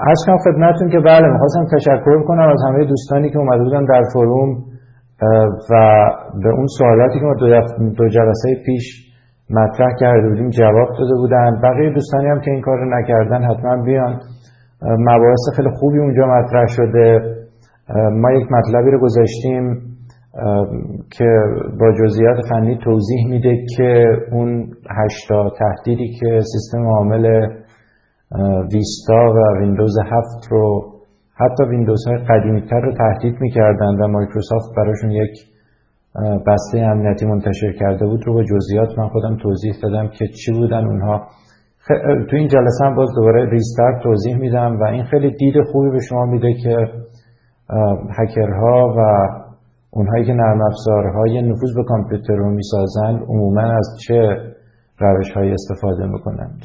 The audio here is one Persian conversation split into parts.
از کنم خدمتون که بله می‌خواستم تشکر کنم از همه دوستانی که اومده بودن در فروم و به اون سوالاتی که ما دو, دو جلسه پیش مطرح کرده بودیم جواب داده بودن. بقیه دوستانی هم که این کار رو نکردن حتما بیان. مباحث خیلی خوبی اونجا مطرح شده. ما یک مطلبی رو گذاشتیم که با جزئیات فنی توضیح میده که اون هشتا تهدیدی که سیستم عامل ویستا و ویندوز هفت رو حتی ویندوز های قدیمی تر رو تهدید می‌کردن و مایکروسافت براشون یک بسته امنیتی منتشر کرده بود رو با جزئیات من خودم توضیح دادم که چی بودن اونها. تو این جلسه هم باز دوباره ریزتر توضیح میدم و این خیلی دید خوبی به شما میده که هکرها و اونهایی که نرم افزارهای نفوذ به کامپیوتر رو می‌سازند عموما از چه روش های استفاده می‌کنند.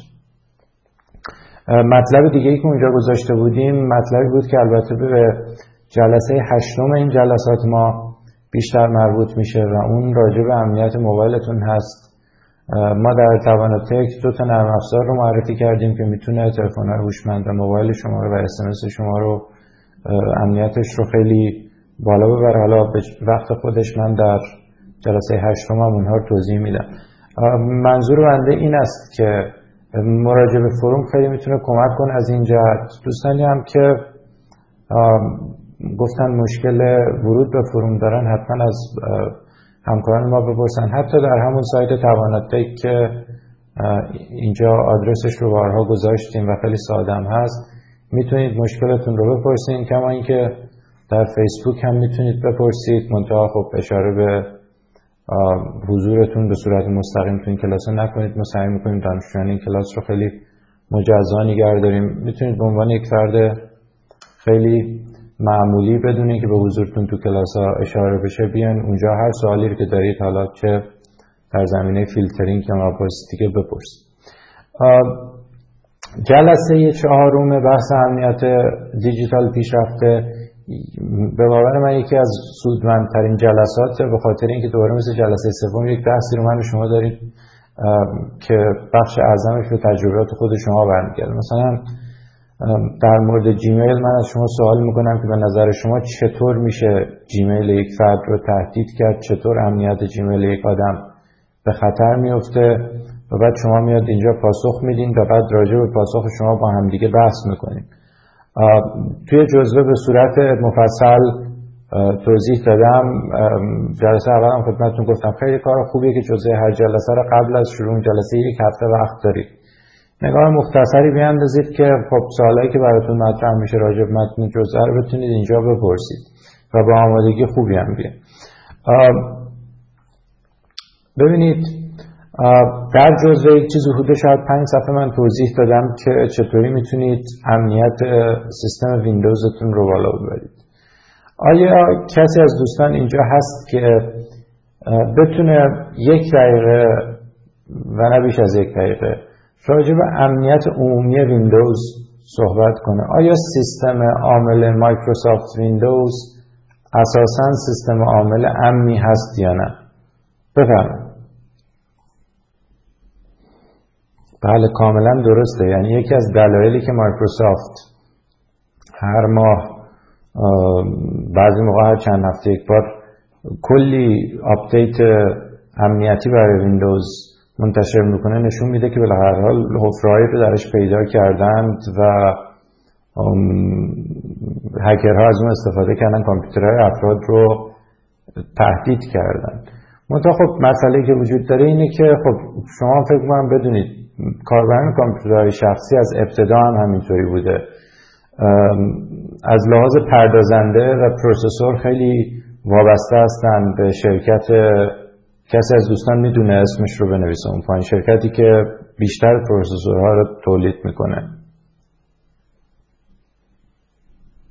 مطلب دیگه ای که اونجا گذاشته بودیم مطلبی بود که البته به جلسه هشتم این جلسات ما بیشتر مربوط میشه و اون راجع به امنیت موبایلتون هست. ما در تواناتک دو تا نرم افزار رو معرفی کردیم که می‌تونه تلفن هوشمند و موبایل شما رو و اسمس شما رو امنیتش رو خیلی بالا ببره. حالا به وقت خودش من در جلسه هشتم هم اونها رو توضیح میدم. منظور بنده این است که مراجعه به فروم خیلی می‌تونه کمک کنه. از این جهت دوستانی هم که گفتن مشکل ورود به فروم دارن حتما از همکاران ما بپرسن. حتی در همون سایت تواناتک که اینجا آدرسش رو بارها گذاشتیم و خیلی سادم هست می‌تونید مشکلتون رو بپرسید کما اینکه در فیسبوک هم می‌تونید بپرسید. منتها خب اشاره به حضورتون به صورت مستقیم تو این کلاس نکنید. ما سعی می‌کنیم دانشجویان این کلاس رو خیلی مجزا نگه داریم. می‌تونید به عنوان یک فرد خیلی معمولی بدونید که به حضورتون تو کلاس ها اشاره بشه بیان اونجا هر سوالی که دارید حالا چه در زمینه فیلترینگ یا مباحث دیگه بپرسید جلسه چهارم بحث امنیت دیجیتال پیشرفته. به باور من یکی از سودمندترین جلسات به خاطر اینکه دوباره مثل جلسه سوم یک بحثی رو من شما دارید که بخش اعظمش به تجربیات خود شما برمیگرده. مثلا در مورد جیمیل من از شما سوال می‌کنم که به نظر شما چطور میشه جیمیل یک فرد رو تهدید کرد؟ چطور امنیت جیمیل یک آدم به خطر میفته و بعد شما میاد اینجا پاسخ میدین و بعد راجع به پاسخ شما با همدیگه بحث می‌کنیم توی جزوه به صورت مفصل توضیح دادم. جلسه اولم خدمتتون گفتم خیلی کار خوبیه که جزوه هر جلسه رو قبل از شروع جلسه یک هفته وقت دارید. نگاه مختصری بیاندازید که خب سوالایی که براتون مطرح میشه راجع متن جزوه رو بتونید اینجا بپرسید و با آمادگی خوبی هم بیان ببینید در جزوه یک چیز حدود شاید پنج صفحه من توضیح دادم که چطوری می‌تونید امنیت سیستم ویندوزتون رو بالا ببرید. آیا کسی از دوستان اینجا هست که بتونه یک دقیقه و نه بیش از یک دقیقه راجع به امنیت عمومی ویندوز صحبت کنه؟ آیا سیستم عامل مایکروسافت ویندوز اساسا سیستم عامل امنی هست یا نه؟ بفرمایید. بله کاملا درسته. یعنی یکی از دلایلی که مایکروسافت هر ماه بعضی موقع هر چند هفته یک بار کلی update امنیتی برای ویندوز منتشر می‌کنه نشون میده که به هر حال حفرهایی رو درش پیدا کردند و هکرها از اون استفاده کردن کامپیوترهای افراد رو تهدید کردن منتها خب مسئله که وجود داره اینه که خب شما فکر کنم بدونید کاربران کامپیوترهای شخصی از ابتدا هم همینطوری بوده. از لحاظ پردازنده و پروسسور خیلی وابسته هستن به شرکت کسی از دوستان می‌دونه اسمش رو بنویسه اون پایین شرکتی که بیشتر processor ها رو تولید می‌کنه.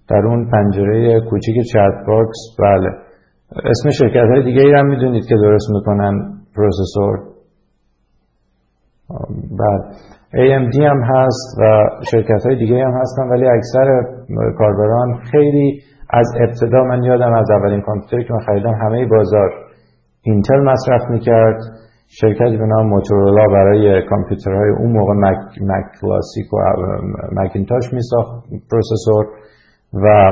در اون پنجره کوچیک chat box بله. اسم شرکت های دیگه ای هم می‌دونید که درست می‌کنن processor. بعد AMD هم هست و شرکت های دیگه هم هستن ولی اکثر کاربران خیلی از ابتدا من یادم از اولین کامپیوتری که من خریدم همه بازار اینتل مصرف می‌کرد. شرکتی به نام موتورولا برای کامپیوترهای اون موقع مک, مک کلاسیک و مکینتاش می ساخت processor و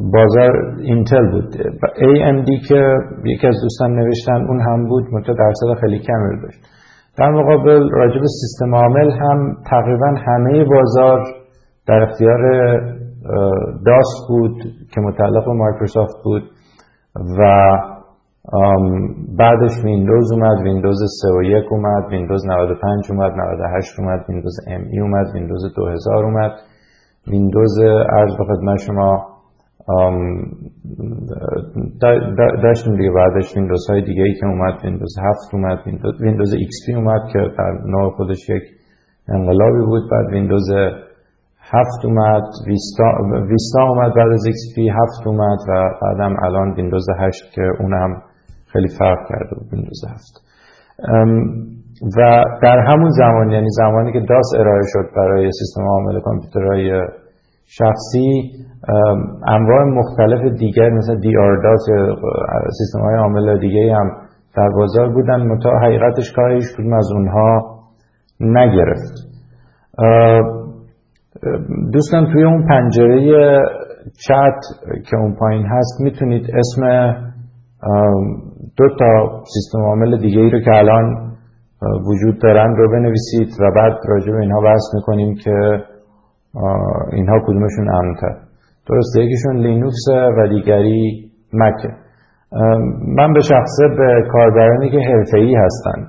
بازار اینتل بود. AMD که یکی از دوستان نوشتن اون هم بود منتها درصد خیلی کمی داشت. در مقابل راجب سیستم عامل هم تقریبا همه بازار در اختیار DOS بود که متعلق به مایکروسافت بود و بعدش ویندوز اومد ویندوز 3 و 1 اومد ویندوز 95 اومد 98 اومد ویندوز ME اومد ویندوز 2000 اومد. ویندوز عرض به خدمت شما داشتیم دیگه بعدش ویندوز های دیگه ای که اومد ویندوز 7 اومد ویندوز XP اومد که در نوع خودش یک انقلابی بود. بعد ویندوز هفت اومد ویستا, ویستا اومد بعد از XP هفت اومد و بعدم الان ویندوز هشت که اونم خیلی فرق کرده بود ویندوز هفت. و در همون زمان یعنی زمانی که DOS ارائه شد برای سیستم عامل کامپیوترهای شخصی انواع مختلف دیگر مثل DR DOS سیستم های عامل دیگه هم در بازار بودن متا حقیقتش کدوم از اونها نگرفت. دوستان توی اون پنجره چت که اون پایین هست می‌تونید اسم دو تا سیستم عامل دیگه ای رو که الان وجود دارن رو بنویسید و بعد راجع به اینها بحث می‌کنیم که اینها کدومشون امنتر درسته یکیشون لینوکس و دیگری مکه من به شخصه به کاربرانی که حرفه‌ای هستند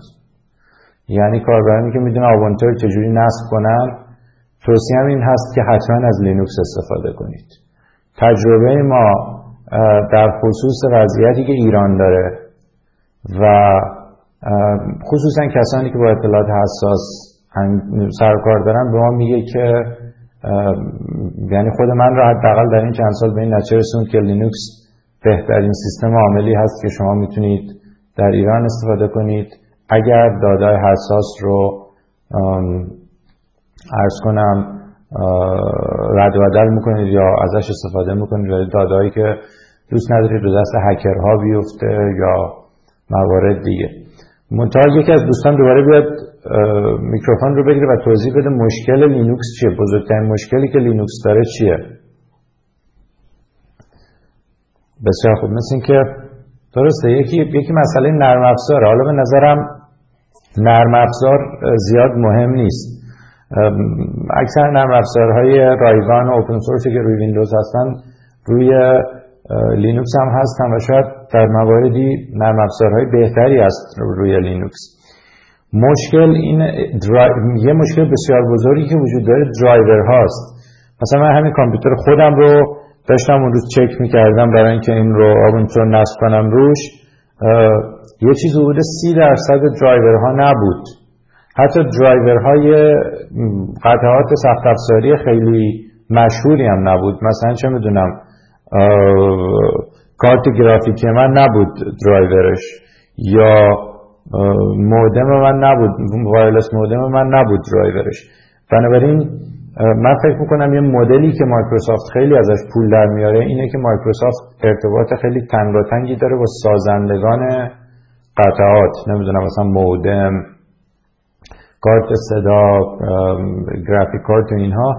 یعنی کاربرانی که می‌دونن آوانتر چجوری نصب کنن. توصیه این هست که حتما از لینوکس استفاده کنید. تجربه ما در خصوص وضعیتی که ایران داره و خصوصا کسانی که با اطلاعات حساس سرکار دارن به ما میگه که یعنی خود من را حداقل در این چند سال به این نتیجه رسوند که لینوکس بهترین سیستم عاملی هست که شما می‌تونید در ایران استفاده کنید. اگر دادای حساس رو ارز کنم رد و بدل می‌کنید یا ازش استفاده می‌کنید و دادایی که دوست ندارید رو دست هکرها بیفته یا موارد دیگه. منتها یکی از دوستان دوباره بیاد میکروفون رو بگیره و توضیح بده مشکل لینوکس چیه. بزرگترین مشکلی که لینوکس داره چیه؟ بسیار خوب. مثل این که درسته یکی, یکی مسئله نرم افزاره حالا به نظرم نرم افزار زیاد مهم نیست. اکثر نرم افزارهای رایگان و open source ی که روی ویندوز هستن روی لینوکس هم هستن و شاید در مواردی نرم افزارهای بهتری هست روی لینوکس. مشکل این یه مشکل بسیار بزرگی که وجود داره درایور هاست. مثلا من همین کامپیوتر خودم رو داشتم اون روز چک می‌کردم برای اینکه این رو آبونتون نصب کنم روش. یه چیز حدود سی درصد ها نبود. حتی های قطعات سخت افزاری خیلی مشهوری هم نبود. مثلا چه می‌دونم کارت گرافیکی من نبود driverش. یا مودم من نبود. wireless مودم من نبود driverش بنابراین من فکر می‌کنم یه مدلی که مایکروسافت خیلی ازش پول در میاره اینه که مایکروسافت ارتباط خیلی تنگاتنگی داره با سازندگان قطعات. نمی‌دونم مثلا مودم کارت صدا گرافیک کارت و اینها.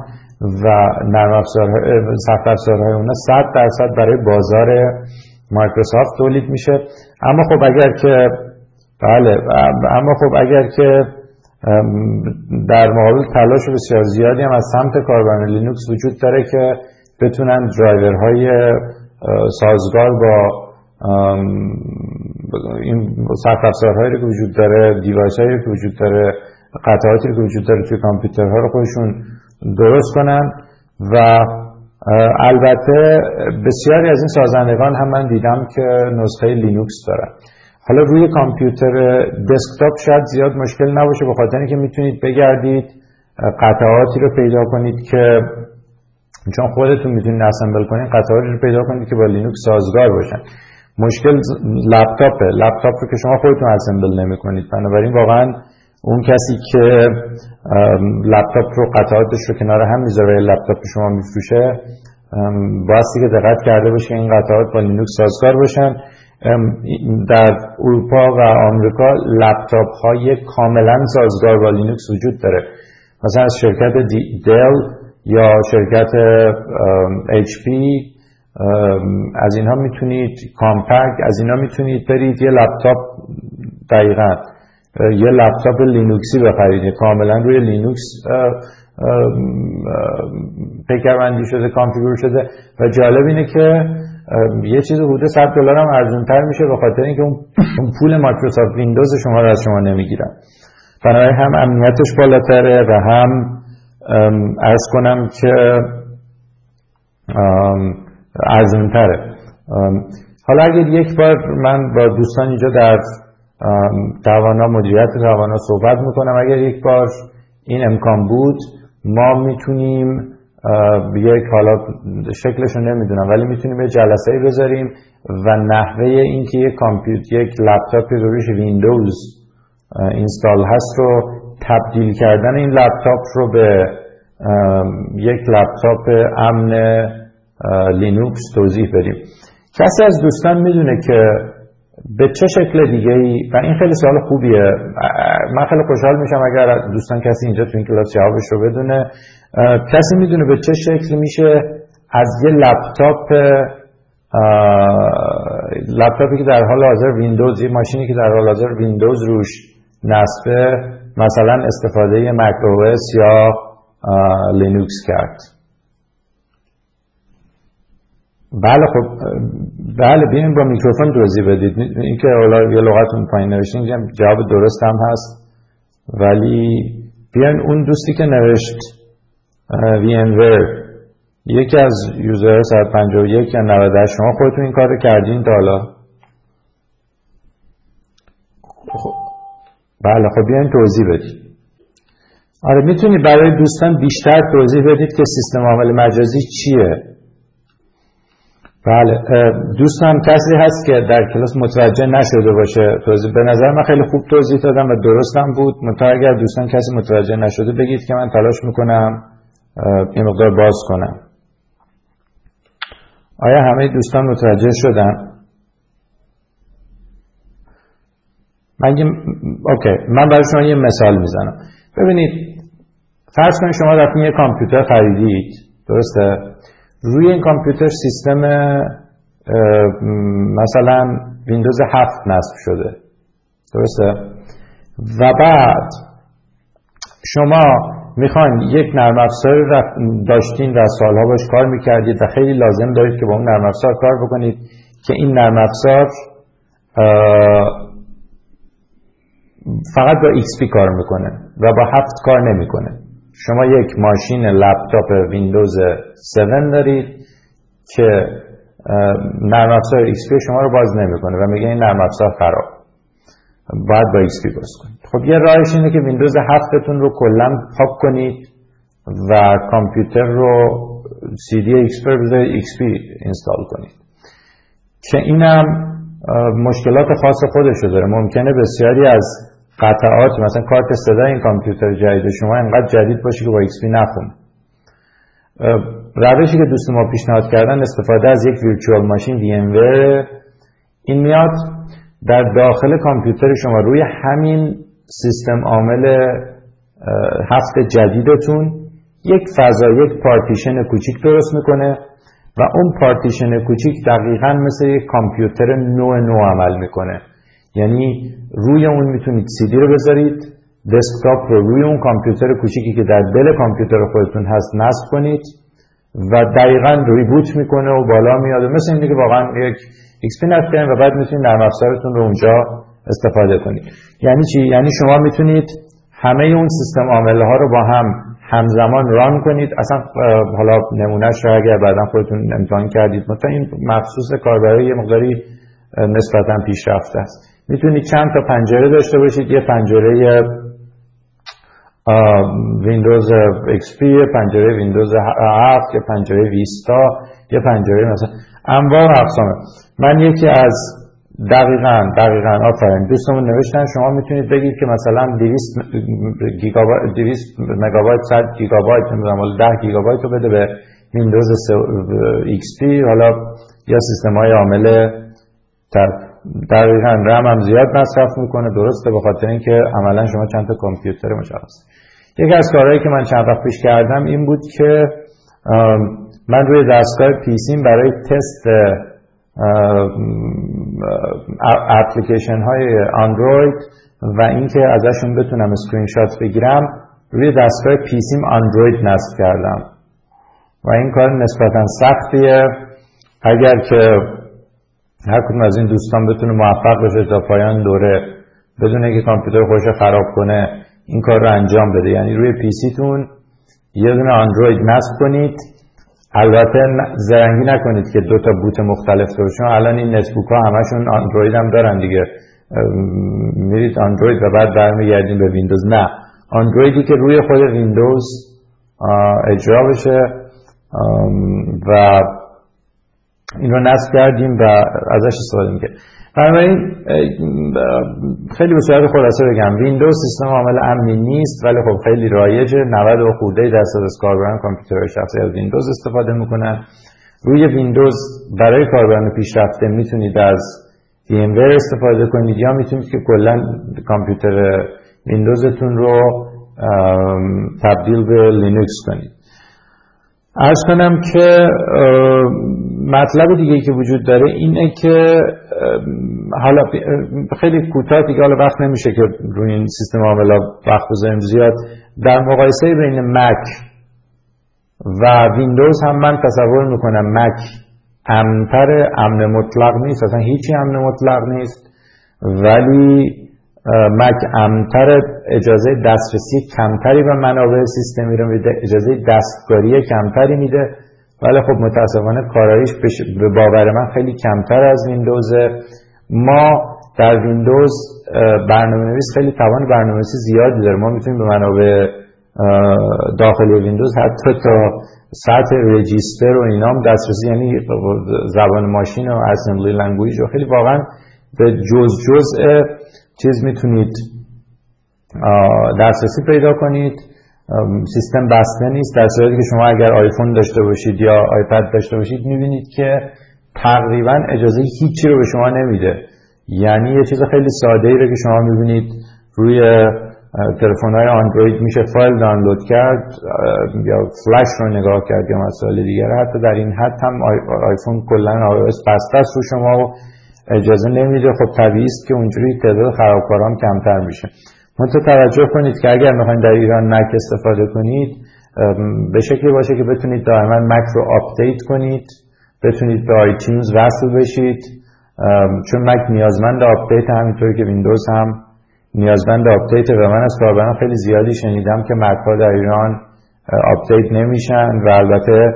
و نرم سخت افزارهای اونا 100 درصد برای بازار مایکروسافت تولید میشه. اما خب اگر که بله اما خب اگر که در مقابل تلاش بسیار زیادی هم از سمت کاربران لینوکس وجود داره که بتونن driverهای سازگار با این سخت افزارهایی که وجود داره device هایی که وجود داره قطعاتی که وجود داره توی کامپیوترها رو خودشون درست کنن و البته بسیاری از این سازندگان هم من دیدم که نسخه لینوکس دارن. حالا روی کامپیوتر دسکتاپ شاید زیاد مشکل نباشه به خاطر اینکه می‌تونید بگردید قطعاتی رو پیدا کنید که چون خودتون می‌تونید assemble کنید قطعاتی رو پیدا کنید که با لینوکس سازگار باشن. مشکل لپتاپه. لپتاپ رو که شما خودتون assemble نمی کنید بنابراین واقعا اون کسی که لپتاپ رو قطعاتش رو کنار هم می‌ذاره لپتاپ شما میفروشه بایستی که دقت کرده باشه این قطعات با لینوکس سازگار باشن. در اروپا و آمریکا لپتاپ های کاملا سازگار با لینوکس وجود داره. مثلا از شرکت دل یا شرکت HP از اینها می‌تونید Compaq از اینها می‌تونید برید یه لپتاپ دقیقا یه لپتاپ لینوکسی بخرید. کاملا روی لینوکس پیکربندی شده configure شده. و جالب اینه که یه چیز حدود 100 دلار هم ارزونتر میشه به خاطر اینکه اون پول مایکروسافت ویندوز شما رو از شما نمی‌گیرن. بنابراین هم امنیتش بالاتره و هم عرض کنم که ارزونتره. حالا اگر یک بار من با دوستان اینجا در توانا مدیریت توانا صحبت می‌کنم اگر یک بار این امکان بود ما می‌تونیم یک حالا شکلشو نمی‌دونم ولی می‌تونیم یه جلسه ای بذاریم و نحوه اینکه یک کامپیوتر یک لپتاپی روش ویندوز اینستال هست رو تبدیل کردن این لپتاپ رو به یک لپتاپ امن لینوکس توضیح بدیم. کسی از دوستان می‌دونه که به چه شکل دیگه ای و این خیلی سوال خوبیه. من خیلی خوشحال میشم اگر دوستان کسی اینجا تو این کلاس جوابش رو بدونه. کسی می‌دونه به چه شکل میشه از یه لپتاپ لپتاپی که در حال حاضر ویندوز یه ماشینی که در حال حاضر ویندوز روش نصبه مثلا استفاده مک یا لینوکس کرد. بله خب بله بیاین با میکروفون توضیح بدید. اینکه یه عده‌تون پایین نوشتین جواب درست هم هست. ولی بیاین اون دوستی که نوشت VMware. یکی از user 151 یا 98 شما خودتون این کار کردین تا حالا؟ خب. بله خب بیاین توضیح بدید آره می‌تونید برای دوستان بیشتر توضیح بدید که سیستم عامل مجازی چیه؟ بله دوستان کسی هست که در کلاس متوجه نشده باشه توضیح. به نظر من خیلی خوب توضیح دادم و درستم بود. منتها اگر دوستان کسی متوجه نشده بگید که من تلاش می‌کنم. این مقدار باز کنم. آیا همه دوستان متوجه شدن؟ من اوکی. من برای شما یه مثال می‌زنم ببینید فرض کنید شما رفتین یه کامپیوتر خریدید. درسته؟ روی این کامپیوتر سیستم مثلا ویندوز 7 نصب شده. درسته؟ و بعد شما می‌خواین یک نرم افزار داشتین و سالها باش کار می‌کردید و خیلی لازم دارید که با اون نرم افزار کار بکنید که این نرم افزار فقط با XP کار می‌کنه و با هفت کار نمی‌کنه. شما یک ماشین لپتاپ ویندوز 7 دارید که نرم افزار XP شما رو باز نمی‌کنه و میگه این نرم افزار خراب. باید با XP باز کنید. خب یه راهش اینه که ویندوز هفتتون رو کلا پاک کنید و کامپیوتر رو CD XP بذارید XP اینستال کنید. که اینم مشکلات خاص خودش داره. ممکنه بسیاری از قطعات مثلا کارت صدا این کامپیوتر جدید شما انقدر جدید باشه که با XP نخونه روشی که دوست ما پیشنهاد کردن استفاده از یک ویرچوال ماشین VMware. این میاد در داخل کامپیوتر شما. روی همین سیستم عامل هفت جدیدتون یک فضا یک پارتیشن کوچیک درست می‌کنه و اون پارتیشن کوچیک دقیقا مثل یک کامپیوتر نوع نو عمل می‌کنه. یعنی روی اون می‌تونید سیدی رو بذارید دسکتاپ رو روی اون کامپیوتر کوچیکی که در دل کامپیوتر خودتون هست نصب کنید و دقیقا ریبوت می‌کنه و بالا میاد مثل اینکه که واقعا یک XP نصب و بعد می‌تونید نرم افزارتون رو اونجا استفاده کنید یعنی چی؟ یعنی شما می‌تونید همه اون سیستم عامل ها رو با هم همزمان ران کنید. اصلا حالا نمونهش رو اگر بعدا خودتون امتحان کردید. مثلا این مخصوص کاربرای یه مقداری نسبتا پیشرفته است. می‌تونید چند تا پنجره داشته باشید. یه پنجره ویندوز XP یه پنجره ویندوز 7 یه پنجره ویستا یه پنجره مثلا انواع اقسامه من یکی از دقیقا دقیقا. آفرین. دوستمون نوشتن شما می‌تونید بگید که مثلا 200 گیگابایت 200 مگابایت 100 گیگابایت نمی‌دونم ولی 10 گیگابایت رو بده به ویندوز XP حالا یا سیستم های عامل دقیقا. رم هم زیاد مصرف می‌کنه. درسته به خاطر اینکه عملا شما چند تا کامپیوتر مشخص. یکی از کارهایی که من چند وقت پیش کردم این بود که من روی دستگاه PCم برای تست اپلیکیشن های اندروید و اینکه ازشون بتونم اسکرین شات بگیرم روی دستگاه PCم اندروید نصب کردم. و این کار نسبتا سختیه. اگر که هر کدوم از این دوستان بتونه موفق بشه تا پایان دوره بدونه که کامپیوتر خودش خراب کنه این کار رو انجام بده. یعنی روی PCتون یه دونه اندروید نصب کنید. البته زرنگی نکنید که دو تا boot مختلف داره چون الان این netbook ها همشون اندروید هم دارن دیگه. میرید اندروید و بعد برمیگردیم به ویندوز نه. اندرویدی که روی خود ویندوز اجرا بشه. و این رو نصب کردیم و ازش استفاده می‌کنیم بنابراین خیلی به صورت خلاصه بگم ویندوز سیستم عامل امنی نیست ولی خب خیلی رایجه 90 و خورده درصد از کاربران کامپیوتر شخصی از ویندوز استفاده می‌کنن. روی ویندوز برای کاربران پیشرفته می‌تونید از VMware استفاده کنید یا می‌تونید که کلا کامپیوتر ویندوزتون رو تبدیل به لینوکس کنید. عرض کنم که مطلب دیگه که وجود داره اینه که حالا خیلی کوتاه دیگه حالا وقت نمیشه که روی این سیستم عاملا وقت بذاریم زیاد. در مقایسه بین مک و ویندوز هم من تصور می‌کنم مک امنتر امن مطلق نیست اصلا هیچی امن مطلق نیست. ولی مک امتر اجازه دسترسی کمتری به منابع سیستمی رو میده اجازه دستکاری کمتری میده. ولی خب متاسفانه کارایش به باور من خیلی کمتر از ویندوزه ما در ویندوز برنامه نویس خیلی توان برنامه نویسی زیادی داره. ما می‌تونیم به منابع داخلی ویندوز حتی تا سطح register و اینام دسترسی یعنی زبان ماشین و assembly language و خیلی واقعا به جز جزء چیز می‌تونید دسترسی پیدا کنید. سیستم بسته نیست. در صورتی که شما اگر آیفون داشته باشید یا آیپد داشته باشید می‌بینید که تقریبا اجازه هیچی رو به شما نمیده. یعنی یه چیز خیلی ساده ای رو که شما می‌بینید روی تلفن های اندروید میشه فایل دانلود کرد یا فلش رو نگاه کرد یا مسائل دیگر. حتی در این حد هم آیفون کلا iOS بسته است رو شما اجازه نمیده. خب طبیعی است که اونجوری تعداد خرابکاران کمتر میشه. منتها توجه کنید که اگر می‌خواین در ایران مک استفاده کنید به شکلی باشه که بتونید دائما مک رو update کنید بتونید به iTunes وصل بشید. چون مک نیازمند آپدیت همینطوری که ویندوز هم نیازمند آپدیت و من از کاربران خیلی زیادی شنیدم که مک ها در ایران آپدیت نمیشن و البته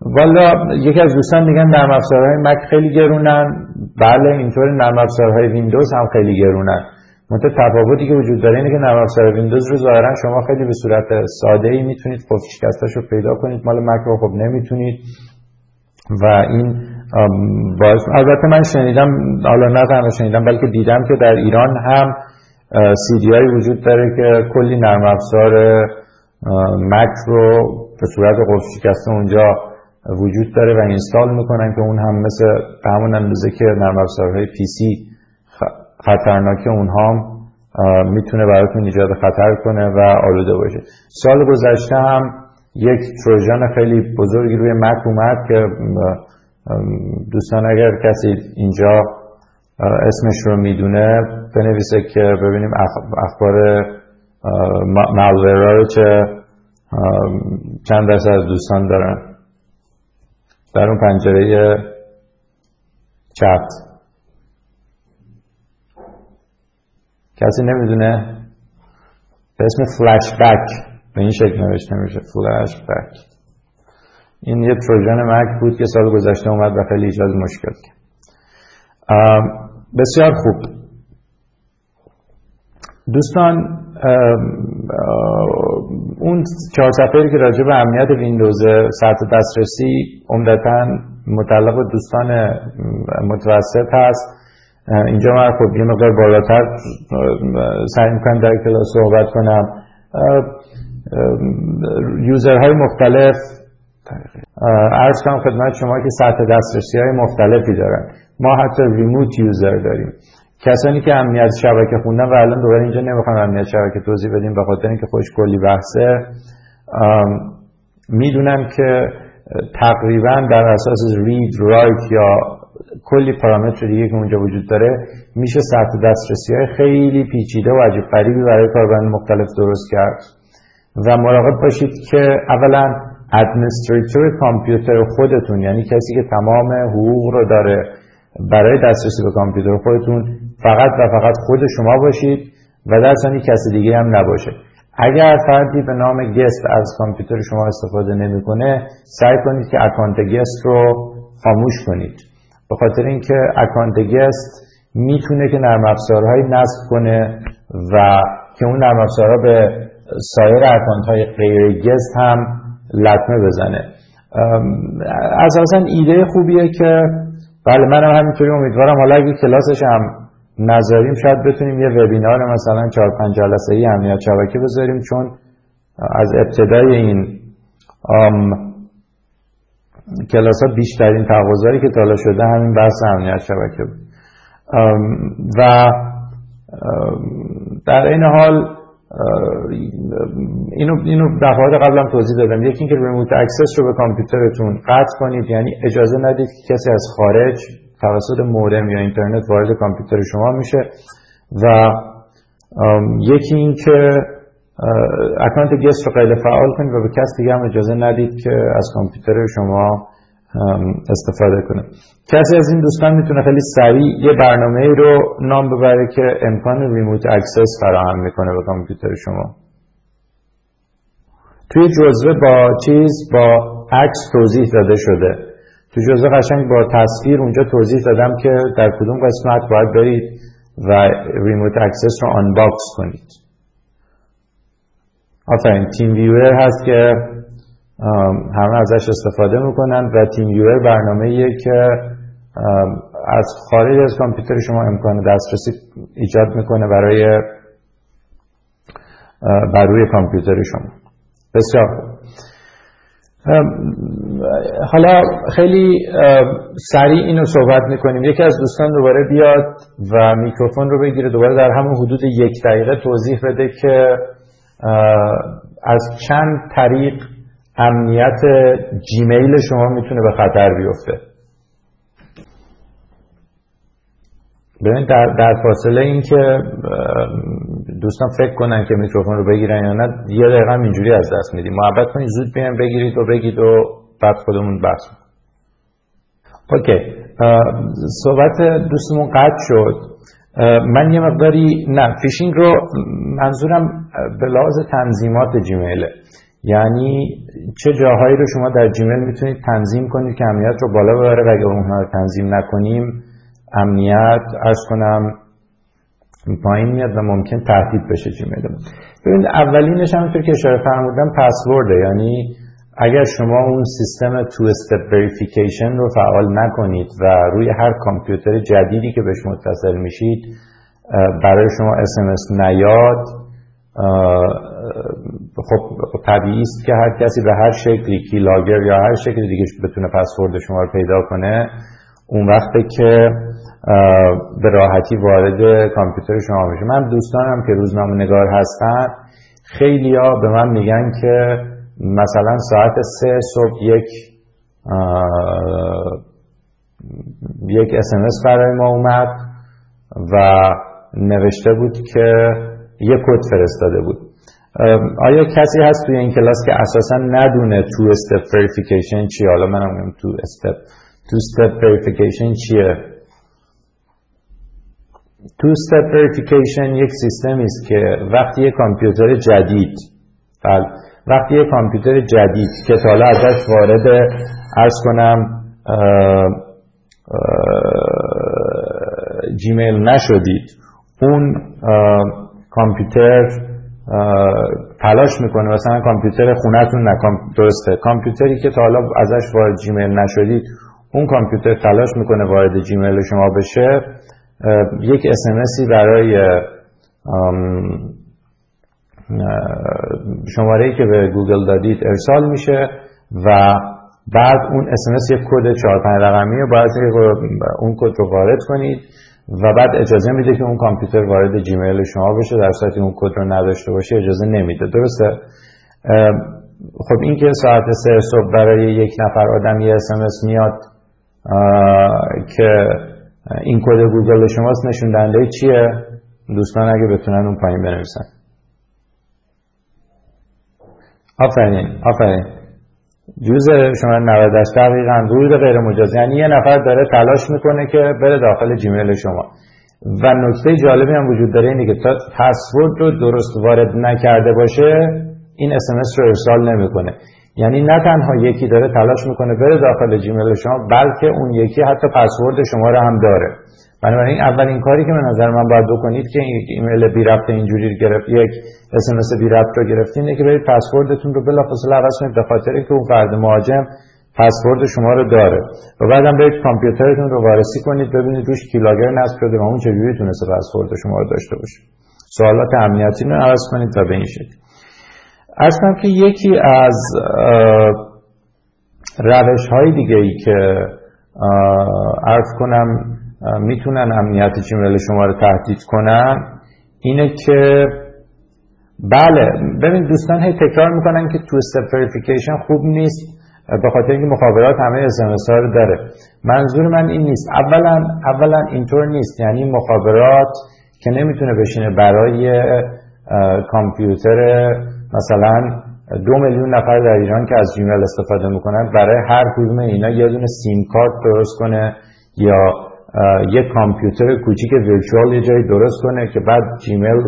والا یکی از دوستان میگن نرم افزارهای مک خیلی گرونن. بله اینطور نرم افزارهای ویندوز هم خیلی گرونن. منتها تفاوتی که وجود داره اینه که نرم افزار ویندوز رو ظاهرا شما خیلی به صورت ساده ای می‌تونید قفل شکستش رو پیدا کنید. مال مک رو خب نمی‌تونید. و این باعث البته من شنیدم حالا نه تنها شنیدم بلکه دیدم که در ایران هم سی دی وجود داره که کلی نرم افزار مک رو به صورت قفل شکسته اونجا وجود داره و اینستال می‌کنن که اون هم مثل همون اندازه که نرم افزارهای پی سی خطرناک اونها می‌تونه براتون ایجاد خطر کنه و آلوده باشه. سال گذشته هم یک تروژان خیلی بزرگی روی مک اومد که دوستان اگر کسی اینجا اسمش رو می‌دونه بنویسه که ببینیم اخبار مالورا رو چه چند درصد از دوستان دارن. در اون پنجره چپ کسی نمی‌دونه؟ به اسم فلش بک به این شکل نوشته میشه. فلش بک این یه تروژان مک بود که سال گذشته اومد و خیلی ایجاد مشکل کرد. بسیار خوب. دوستان اون چهار صفحه که راجع به امنیت ویندوز سطح دسترسی عمدتا متعلق دوستان متوسط هست. اینجا من خب یه مقدار بالاتر سعی می‌کنم در کلاس صحبت کنم. یوزرهای مختلف عرض کنم خدمت شما که سطح دسترسی های مختلفی دارن. ما حتی ریموت یوزر داریم. کسانی که امنیت شبکه خوندن و الان دوباره اینجا نمی‌خوام امنیت شبکه توضیح بدیم به خاطر اینکه خوش کلی بحثه. می‌دونم که تقریبا در اساس رید رایت یا کلی پارامتر دیگه که اونجا وجود داره میشه سطح دسترسی های خیلی پیچیده و عجیب غریبی برای کاربران مختلف درست کرد. و مراقب باشید که اولا administrator کامپیوتر خودتون یعنی کسی که تمام حقوق رو داره برای دسترسی به کامپیوتر خودتون فقط و فقط خود شما باشید و در ثانی کسی دیگه هم نباشه. اگر فردی به نام guest از کامپیوتر شما استفاده نمی‌کنه سعی کنید که اکانت guest رو خاموش کنید. به خاطر اینکه اکانت guest می‌تونه که نرم افزارهایی نصب کنه و که اون نرم افزارها به سایر اکانت های غیر guest هم لطمه بزنه. اساسا ایده خوبیه که بله منم همینطوری امیدوارم. حالا اگه کلاسش هم نذاریم شاید بتونیم یه وبینار مثلا چهار پنج جلسه ای امنیت شبکه بذاریم چون از ابتدای این کلاس ها بیشترین تقاضایی که تالا شده همین بحث امنیت شبکه بود. و در این حال اینو اینو دفعات قبلم توضیح دادم. یکی اینکه remote access رو به کامپیوترتون قطع کنید یعنی اجازه ندید که کسی از خارج توسط مودم یا اینترنت وارد کامپیوتر شما میشه. و یکی این که اکانت guest رو غیر فعال کنید و به کس دیگه هم اجازه ندید که از کامپیوتر شما استفاده کنه. کسی از این دوستان می‌تونه خیلی سریع یه برنامه رو نام ببره که امکان remote access فراهم می‌کنه به کامپیوتر شما. توی جزوه با چیز با عکس توضیح داده شده. تو جزوه قشنگ با تصویر اونجا توضیح دادم که در کدوم قسمت باید برید و remote access رو unbox کنید. آفرین. TeamViewer هست که همه ازش استفاده می‌کنن و TeamViewer برنامه که از خارج از کامپیوتر شما امکان دسترسی ایجاد می‌کنه برای بر روی کامپیوتر شما. بسیار حالا خیلی سریع اینو صحبت می‌کنیم. یکی از دوستان دوباره بیاد و میکروفون رو بگیره دوباره در همون حدود یک دقیقه توضیح بده که از چند طریق امنیت جیمیل شما می‌تونه به خطر بیفته. ببین در, در فاصله این که دوستان فکر کنن که میکروفون رو بگیرن یا نه یه دقیقه هم اینجوری از دست میدیم. محبت کنید زود بیان بگیرید و بگید و بعد خودمون بحث OK. صحبت دوستمون قطع شد. من یه مقداری نه فیشینگ رو منظورم به لحاظ تنظیمات جیمیله. یعنی چه جاهایی رو شما در جیمیل می‌تونید تنظیم کنید که امنیت رو بالا ببره و اگر اونها رو تنظیم نکنیم امنیت عرض کنم پایین میاد و ممکن تهدید بشه جیمیل. ببین اولینش همونطور که اشاره فرمودم پسورده یعنی اگر شما اون سیستم تو استپ وریفیکیشن رو فعال نکنید و روی هر کامپیوتر جدیدی که بهش متصل میشید برای شما اسمس نیاد خب طبیعی است که هر کسی به هر شکلی کی لاگر یا هر شکلی دیگه بتونه پسورد شما رو پیدا کنه اون وقته که به راحتی وارد کامپیوتر شما میشه. من دوستانم که روزنامه نگار هستن خیلی ها به من میگن که مثلا ساعت سه صبح یک یک اسمس برای ما اومد و نوشته بود که یک کد فرستاده بود. آیا کسی هست توی این کلاس که اساسا ندونه تو استپ وریفیکیشن چیه؟ حالا منم تو استپ تو استپ وریفیکیشن چیه؟ تو استپ وریفیکیشن یک سیستمی است که وقتی یک کامپیوتر جدید بله وقتی یک کامپیوتر جدید که تا حالا ازش وارد ارز کنم جیمیل نشدید. اون کامپیوتر تلاش می‌کنه. مثلا کامپیوتر خونتون نه درسته. کامپیوتری که تا حالا ازش وارد جیمیل نشدید اون کامپیوتر تلاش می‌کنه وارد جیمیل شما بشه. یک اسمسی برای شماره که به گوگل دادید ارسال میشه و بعد اون اسمس یک کد 4 5 رقمی باید اون کد رو وارد کنید و بعد اجازه میده که اون کامپیوتر وارد جیمیل شما بشه در صورتی اون کد رو نداشته باشه اجازه نمیده. درسته؟ خب این که ساعت سه صبح برای یک نفر آدم یه اسمس میاد که این کد گوگل شماست نشون دهنده چیه؟ دوستان اگه بتونن اون پایین بنویسن. آفرین آفرین. جوز شما 98 دقیقا ورود غیر مجاز. یعنی یه نفر داره تلاش می‌کنه که بره داخل جیمیل شما. و نکته جالبی هم وجود داره اینه که تا پسورد رو درست وارد نکرده باشه این اسمس رو ارسال نمی‌کنه. یعنی نه تنها یکی داره تلاش می‌کنه بره داخل جیمیل شما بلکه اون یکی حتی پسورد شما رو هم داره. بنابراین اولین کاری که به نظر من باید بکنید که این ایمیل بی ربط اینجوری گرفت یک اسمس بی ربط رو گرفتین اینه که برید پسوردتون رو بلافاصله عوض کنید به خاطر اینکه اون فرد مهاجم پسورد شما رو داره. و بعدم برید کامپیوترتون رو وارسی کنید ببینید روش keylogger نصب شده و اون چجوری تونسته پسورد شما رو داشته باشه. سوالات امنیتی رو عوض کنید تا به این شکل. اصلا که یکی از روش های دیگه ای که عرض کنم می‌تونن امنیت جیمیل شما رو تهدید کنن؟ اینه که بله ببین دوستان هی تکرار می‌کنن که تو استپ خوب نیست به خاطر اینکه مخابرات همه اس رو داره. منظور من این نیست. اولا اولا اینطور نیست. یعنی مخابرات که نمی‌تونه بشینه برای کامپیوتر مثلا دو میلیون نفر در ایران که از جیمیل استفاده می‌کنن برای هر کدوم اینا یه دونه سیم کارت درست کنه یا یک کامپیوتر کوچیک ویرچوال یه جایی درست کنه که بعد جیمیل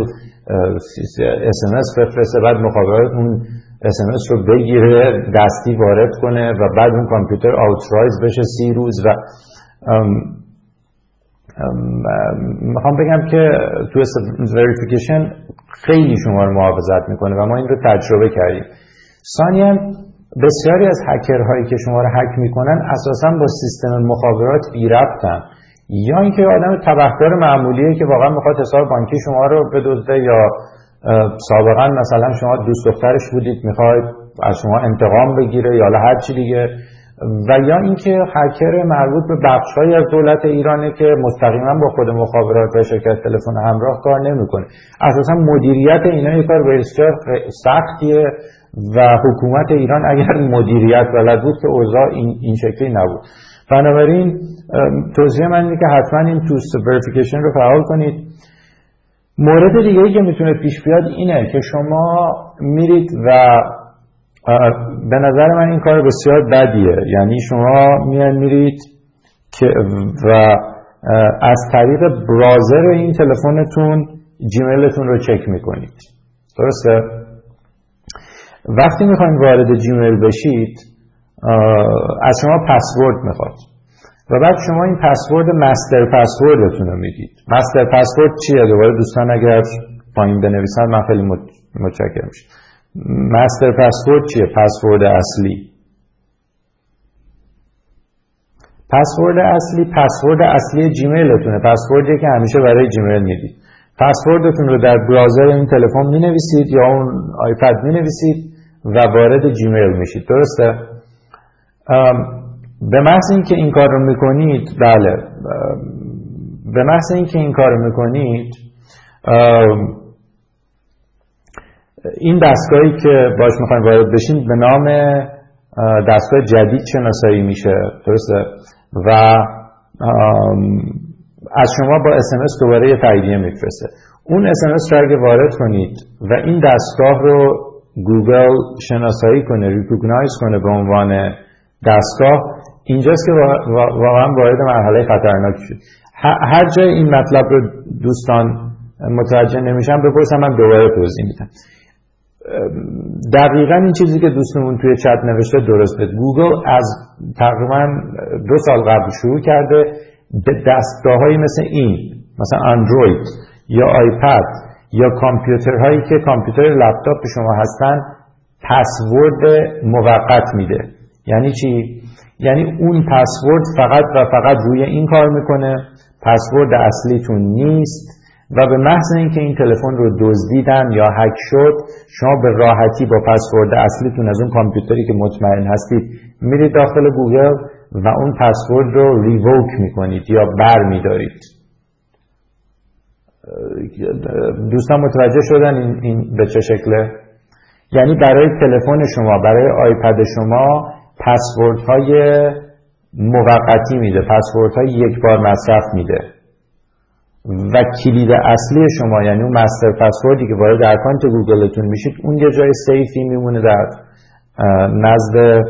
اسمس بفرسته بعد مخابرات اون اسمس رو بگیره دستی وارد کنه و بعد اون کامپیوتر آوترایز بشه سی روز و می‌خوام بگم که تو وریفیکیشن خیلی شما رو محافظت می‌کنه و ما این رو تجربه کردیم. ثانیا بسیاری از هکرهایی که شما رو هک می‌کنن اساسا با سیستم مخابرات بی ربطن. یا اینکه آدم تبهکار معمولیه که واقعا می‌خواد حساب بانکی شما رو بدزده یا سابقا مثلا شما دوست دخترش بودید می‌خواید از شما انتقام بگیره یا هر چی دیگه. و یا اینکه هکر مربوط به بخشهایی از دولت ایرانه که مستقیما با خود مخابرات و شرکت تلفن همراه کار نمی‌کنه. اساسا مدیریت اینا یه کار بسیار سختیه و حکومت ایران اگر مدیریت بلد بود که اوضاع این شکلی نبود. بنابراین توصیه من اینه که حتما این تو وریفیکیشن رو فعال کنید. مورد دیگه ای که می‌تونه پیش بیاد اینه که شما میرید و به نظر من این کار بسیار بدیه. یعنی شما میان میرید که و از طریق برازر این تلفنتون جیمیلتون رو چک می‌کنید. درسته؟ وقتی می‌خواین وارد جیمیل بشید از شما پسورد می‌خواد و بعد شما این پسورد مستر پسوردتون رو می‌دید مستر پسورد چیه؟ دوباره دوستان اگر پایین بنویسن من خیلی متشکرم. میشم مستر پسورد چیه؟ پسورد اصلی. پسورد اصلی پسورد اصلی جیمیلتونه. پسوردی که همیشه برای جیمیل می‌دید پسوردتون رو در براوزر این تلفن می نویسید یا اون آیپد می نویسید و وارد جیمیل میشید. درسته؟ به محض اینکه این کار رو می‌کنید بله. به محض اینکه این کار رو می‌کنید این دستگاهی که باش می‌خوایم وارد بشین به نام دستگاه جدید شناسایی میشه. درسته؟ و از شما با اسمس دوباره یه تاییدیه میفرسته. اون اسمس رو اگه وارد کنید و این دستگاه رو گوگل شناسایی کنه recognize کنه به عنوان دستگاه اینجاست که واقعا وارد مرحله خطرناک شد. هر جای این مطلب رو دوستان متوجه نمیشن بپرسم من دوباره توضیح میدم. دقیقا این چیزی که دوستمون توی چت نوشته درسته گوگل از تقریبا دو سال قبل شروع کرده به دستگاه مثل این مثلا اندروید یا آیپد یا کامپیوترهایی که کامپیوتر لپتاپ شما هستن پسورد موقت میده. یعنی چی؟ یعنی اون پسورد فقط و فقط روی این کار می‌کنه پسورد اصلیتون نیست و به محض اینکه این تلفن رو دزدیدن یا هک شد شما به راحتی با پسورد اصلیتون از اون کامپیوتری که مطمئن هستید میرید داخل گوگل و اون پسورد رو ریووک می‌کنید یا بر میدارید دوستان متوجه شدن این, این به چه شکله؟ یعنی برای تلفن شما برای آیپد شما پسورد های موقتی میده. پسورد های یک بار مصرف میده. و کلید اصلی شما یعنی اون master password ی که وارد اکانت گوگلتون میشید اون یه جای safe ی میمونه در نزد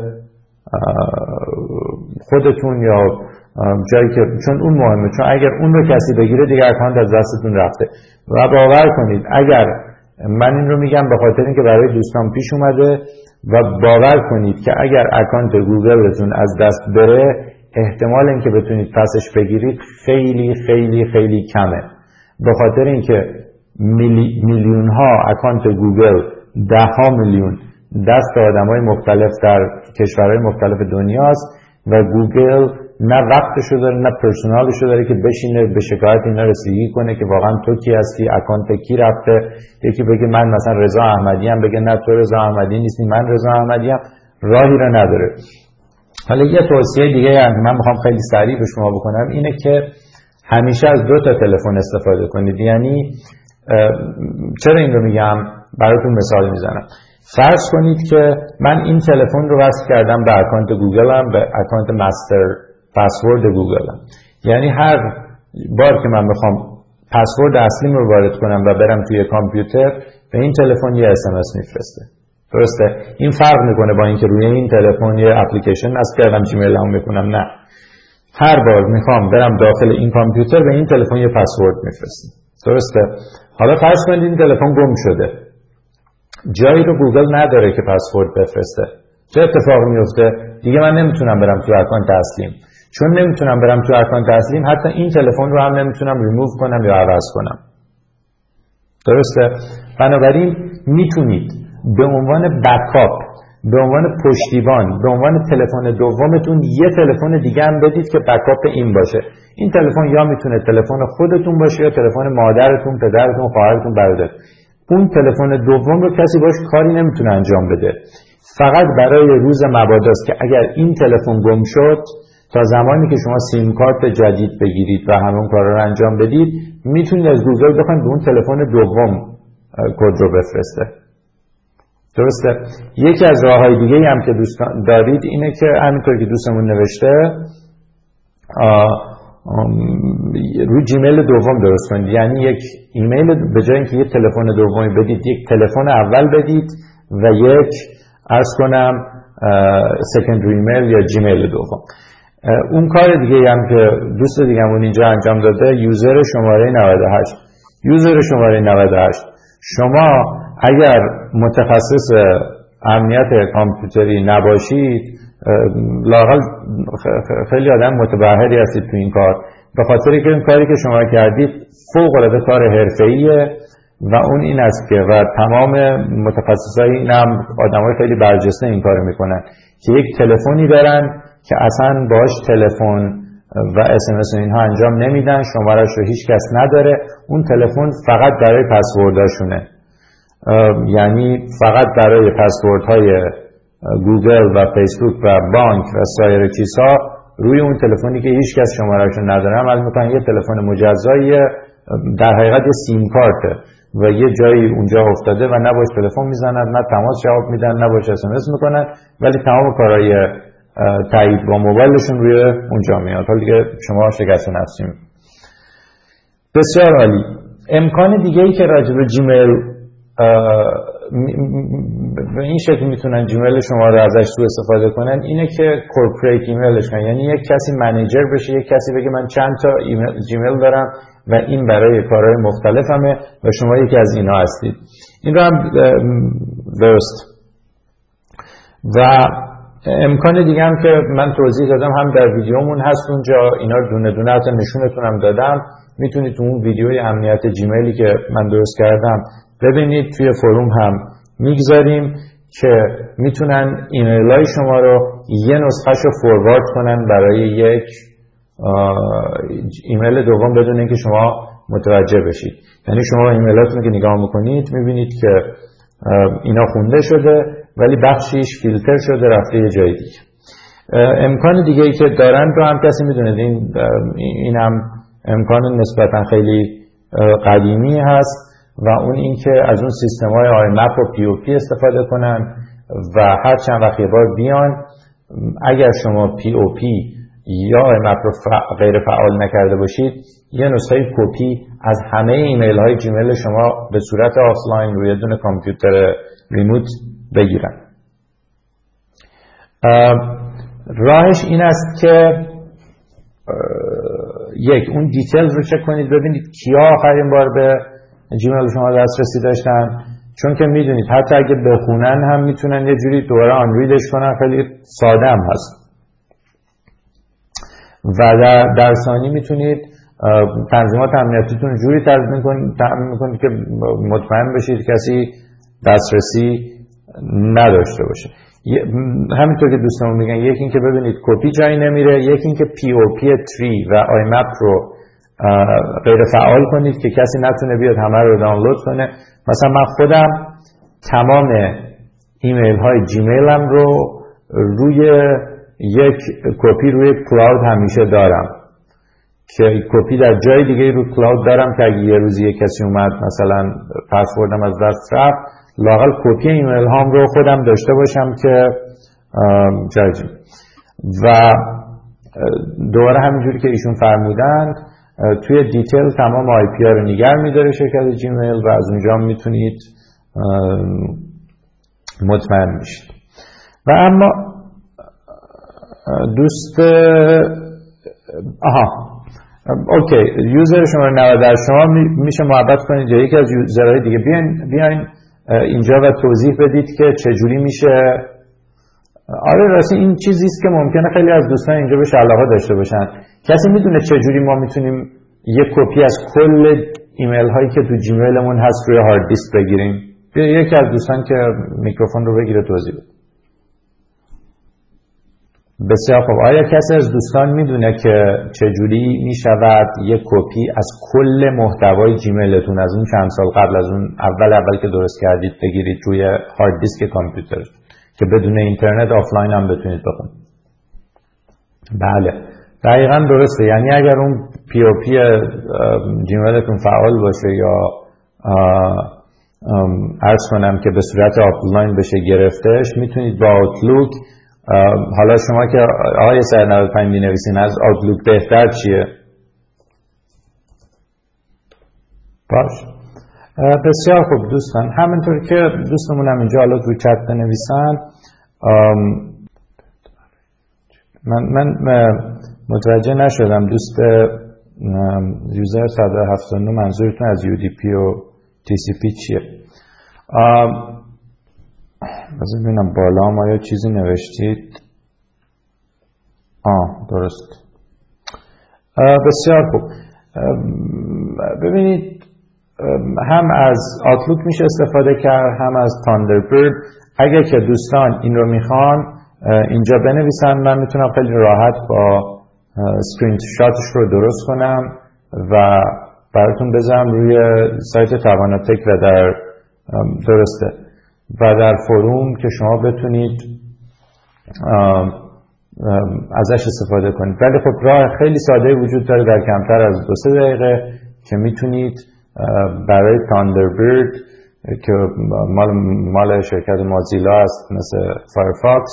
خودتون یا جایی که چون اون مهمه. چون اگر اون رو کسی بگیره دیگه اکانت از دستتون رفته. و باور کنید اگر من این رو میگم به خاطر اینکه برای دوستان پیش اومده و باور کنید که اگر اکانت گوگلتون از دست بره احتمال اینکه بتونید پسش بگیرید خیلی خیلی خیلی کمه. به خاطر اینکه میلیون ها اکانت گوگل ده ها میلیون دست آدم های مختلف در کشورهای مختلف دنیاست و گوگل نه وقتشو داره نه personnelشو داره که بشینه به شکایت اینا رسیدگی کنه که واقعا تو کی هستی اکانت کی رفته. یکی بگه من مثلا رضا احمدی هم بگه نه تو رضا احمدی نیستی من رضا احمدی هم راهی را نداره. حالا یه توصیه دیگه هم من می‌خوام خیلی سریع به شما بکنم اینه که همیشه از دو تا تلفن استفاده کنید. یعنی چرا این رو میگم؟ براتون مثال می‌زنم. فرض کنید که من این تلفن رو وصل کردم به اکانت گوگلم به اکانت master password گوگلم. یعنی هر بار که من بخوام پسورد اصلیم رو وارد کنم و برم توی کامپیوتر به این تلفن یه SMS میفرسته. درسته؟ این فرق می‌کنه با اینکه روی این تلفن یه اپلیکیشن عرض کردم جیمیل هم می‌کنم نه. هر بار می‌خوام برم داخل این کامپیوتر به این تلفن یه پسورد میفرسته. درسته؟ حالا فرض کنید این تلفن گم شده. جایی رو گوگل نداره که پسورد بفرسته. چه اتفاق میفته دیگه من نمی‌تونم برم تو اکانت اصلیم. چون نمی‌تونم برم تو اکانت اصلیم حتی این تلفن رو هم نمی‌تونم ریموو کنم یا عوض کنم. درسته؟ بنابراین می‌تونید به عنوان بکاپ به عنوان پشتیبان به عنوان تلفن دومتون یه تلفن دیگه هم بدید که بکاپ این باشه. این تلفن یا می‌تونه تلفن خودتون باشه یا تلفن مادرتون پدرتون خواهرتون برادر. اون تلفن دوم رو کسی باش کاری نمی‌تونه انجام بده. فقط برای روز مباداست که اگر این تلفن گم شد تا زمانی که شما سیم کارت جدید بگیرید و همون کار رو انجام بدید می‌تونید از گوگل بخواید به اون تلفن دوم کد رو بفرسته. درسته؟ یکی از راه های دیگه هم که دوستان دارید اینه که همینطور که دوستمون نوشته روی جیمیل دوم درست کنید. یعنی یک ایمیل به جای اینکه یک تلفن دومی بدید یک تلفن اول بدید و یک عرض کنم secondary email یا جیمیل دوم. اون کار دیگه هم که دوست دیگمون اینجا انجام داده یوزر شماره 98 یوزر شماره 98 شما اگر متخصص امنیت کامپیوتری نباشید لاقل خیلی آدم متبهری هستید تو این کار. به خاطر که این کاری که شما کردید فوق العاده کار حرفه‌ایه و اون این است که و تمام متخصصای این هم آدمای خیلی برجسته این کار می‌کنن که یک تلفنی برن که اصلا باش تلفن و اسمس و اینها انجام نمیدن شمارش رو هیچ کس نداره. اون تلفن فقط برای پسورداشونه. یعنی فقط برای های گوگل و فیسبوک و بانک و سایر چیزها روی اون تلفنی که هیچ کس شمارش رو نداره. عمل می‌کنن یه تلفن مجزایی در حقیقت یه سیم کارته و یه جایی اونجا افتاده و نباش تلفن می‌زنن نه تماس جواب میدن نه اسمس می‌کنن ولی تمام کارهای تایید با موبایلشون روی اونجا میاد حالا دیگه شما شکست نفسی بسیار عالی. امکان دیگه ای که راجع به جیمیل به این شکل می‌تونن جیمیل شما رو ازش سو استفاده کنن اینه که کورپریت ایمیلش کنن. یعنی یک کسی منیجر بشه یک کسی بگه من چند تا جیمیل دارم و این برای کارهای مختلف همه و شما یکی از اینا هستید. این رو هم درست. و امکان دیگه هم که من توضیح دادم هم در ویدیومون هست اونجا اینا دونه دونه حتی نشونتون هم دادم. می‌تونید تو اون ویدیوی امنیت جیمیلی که من درست کردم ببینید توی فروم هم می‌گذاریم که می‌تونن ایمیل های شما رو یه نسخهش رو فوروارد کنن برای یک ایمیل دوم بدون اینکه شما متوجه بشید. یعنی شما ایمیلاتون که نگاه می‌کنید می‌بینید که اینا خونده شده. ولی بخشیش فیلتر شده رفته یه جای دیگه. امکان دیگه ای که دارن رو هم کسی می‌دونید این, این هم امکان نسبتا خیلی قدیمی هست و اون اینکه از اون سیستم های IMAP و پی او پی استفاده کنن و هر چند وقت بار بیان. اگر شما پی او پی یا IMAP رو غیر فعال نکرده باشید یه نسخه کپی از همه ایمیل های جیمیل شما به صورت آفلاین روی دونه کامپیوتر remote بگیرن. راهش این است که یک اون detail رو چک کنید ببینید کیا آخرین بار به جیمیل شما دسترسی داشتن. چون که می‌دونید حتی اگه بخونن هم می‌تونن یه جوری دوباره unreadش کنن خیلی ساده هم هست. و در, در ثانی می‌تونید تنظیمات امنیتیتون جوری تنظیم می‌کنید که مطمئن بشید کسی دسترسی نداشته باشه. همینطور که دوستمون میگن یکی اینکه ببینید کپی جایی نمیره یکی اینکه پی او پی تری و آی مپ رو غیر فعال کنید که کسی نتونه بیاد همه رو دانلود کنه. مثلا من خودم تمام ایمیل های جیمیلم رو روی یک کپی روی cloud همیشه دارم. که کپی در جای دیگه رو cloud دارم که اگه یه روزی یه کسی اومد مثلا پسوردم از دست رفت لاقل کپی ایمیل هام رو خودم داشته باشم که جاجی و دوباره همینجوری که ایشون فرمودند توی detail تمام IP رو نگر میداره شرکت جیمیل و از اونجا می‌تونید مطمئن میشید و اما دوست آها OK user شما 90 شما میشه محبت کنید یا یکی از userهای دیگه بیاین بیاین. اینجا و توضیح بدید که چجوری میشه. آره راستی این چیزی است که ممکنه خیلی از دوستان اینجا به علاقه داشته باشن. کسی می‌دونه چجوری ما می‌تونیم یک کپی از کل ایمیل هایی که تو جیمیلمون هست روی هارد دیسک بگیریم؟ یکی از دوستان که میکروفون رو بگیره توضیح بده. بسیار خوب. آیا کسی از دوستان می‌دونه که چجوری می‌شود یک کپی از کل محتوای جیمیلتون از اون چند سال قبل از اون اول اول که درست کردید بگیرید روی هارد دیسک کامپیوتر که بدون اینترنت آفلاین هم بتونید بخونید؟ بله. دقیقا درسته. یعنی اگر اون پی او پی جیمیلتون فعال باشه یا عرض کنم که به صورت آفلاین بشه گرفتش می‌تونید با آوتلوک حالا شما که آقای user 95 می نویسین از آوتلوک بهتر چیه؟ باش. بسیار خوب دوستان. همینطور که دوستمون هم اینجا حالا رو چت بنویسن من, من متوجه نشدم دوست یوزر 179 منظورتون از UDP و TCP چیه؟ بذار ببینم بالا ما یا چیزی نوشتید؟ آه درست. بسیار خوب. ببینید هم از آتلوک میشه استفاده کرد هم از تاندربرد. اگر که دوستان این رو می‌خوان اینجا بنویسن. من می‌تونم خیلی راحت با سکرین شاتش رو درست کنم و براتون بذارم روی سایت تواناتک و در درسته. و در فروم که شما بتونید ازش استفاده کنید. ولی خب راه خیلی ساده وجود داره در کمتر از دو سه دقیقه که می‌تونید برای تاندربرد که مال, مال شرکت موزیلا است مثل فایرفاکس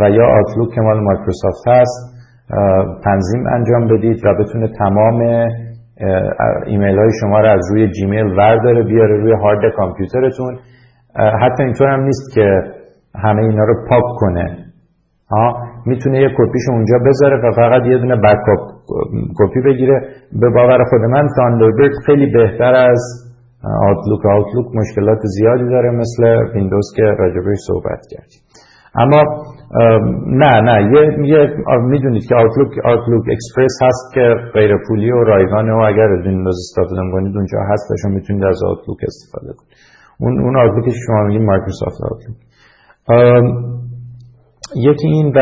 و یا آوتلوک که مال مایکروسافت هست تنظیم انجام بدید و بتونه تمام ایمیل های شما رو از روی جیمیل ورداره بیاره روی هارد کامپیوترتون حتی اینطور هم نیست که همه اینا رو پاک کنه. ها می‌تونه یه کپیش اونجا بذاره و فقط یه دونه backup کپی بگیره. به باور خود من Thunderbird خیلی بهتر از Outlook، Outlook مشکلات زیادی داره مثل ویندوز که راجبش صحبت کردیم. اما نه نه یه, یه می‌دونید که Outlook، Outlook Express هست که غیر پولی و رایگانه و اگر از ویندوز استفاده کنید اونجا هست و شما می‌تونید از Outlook استفاده کنید. اون اون Outlook شما میگید Microsoft Outlook یکی این و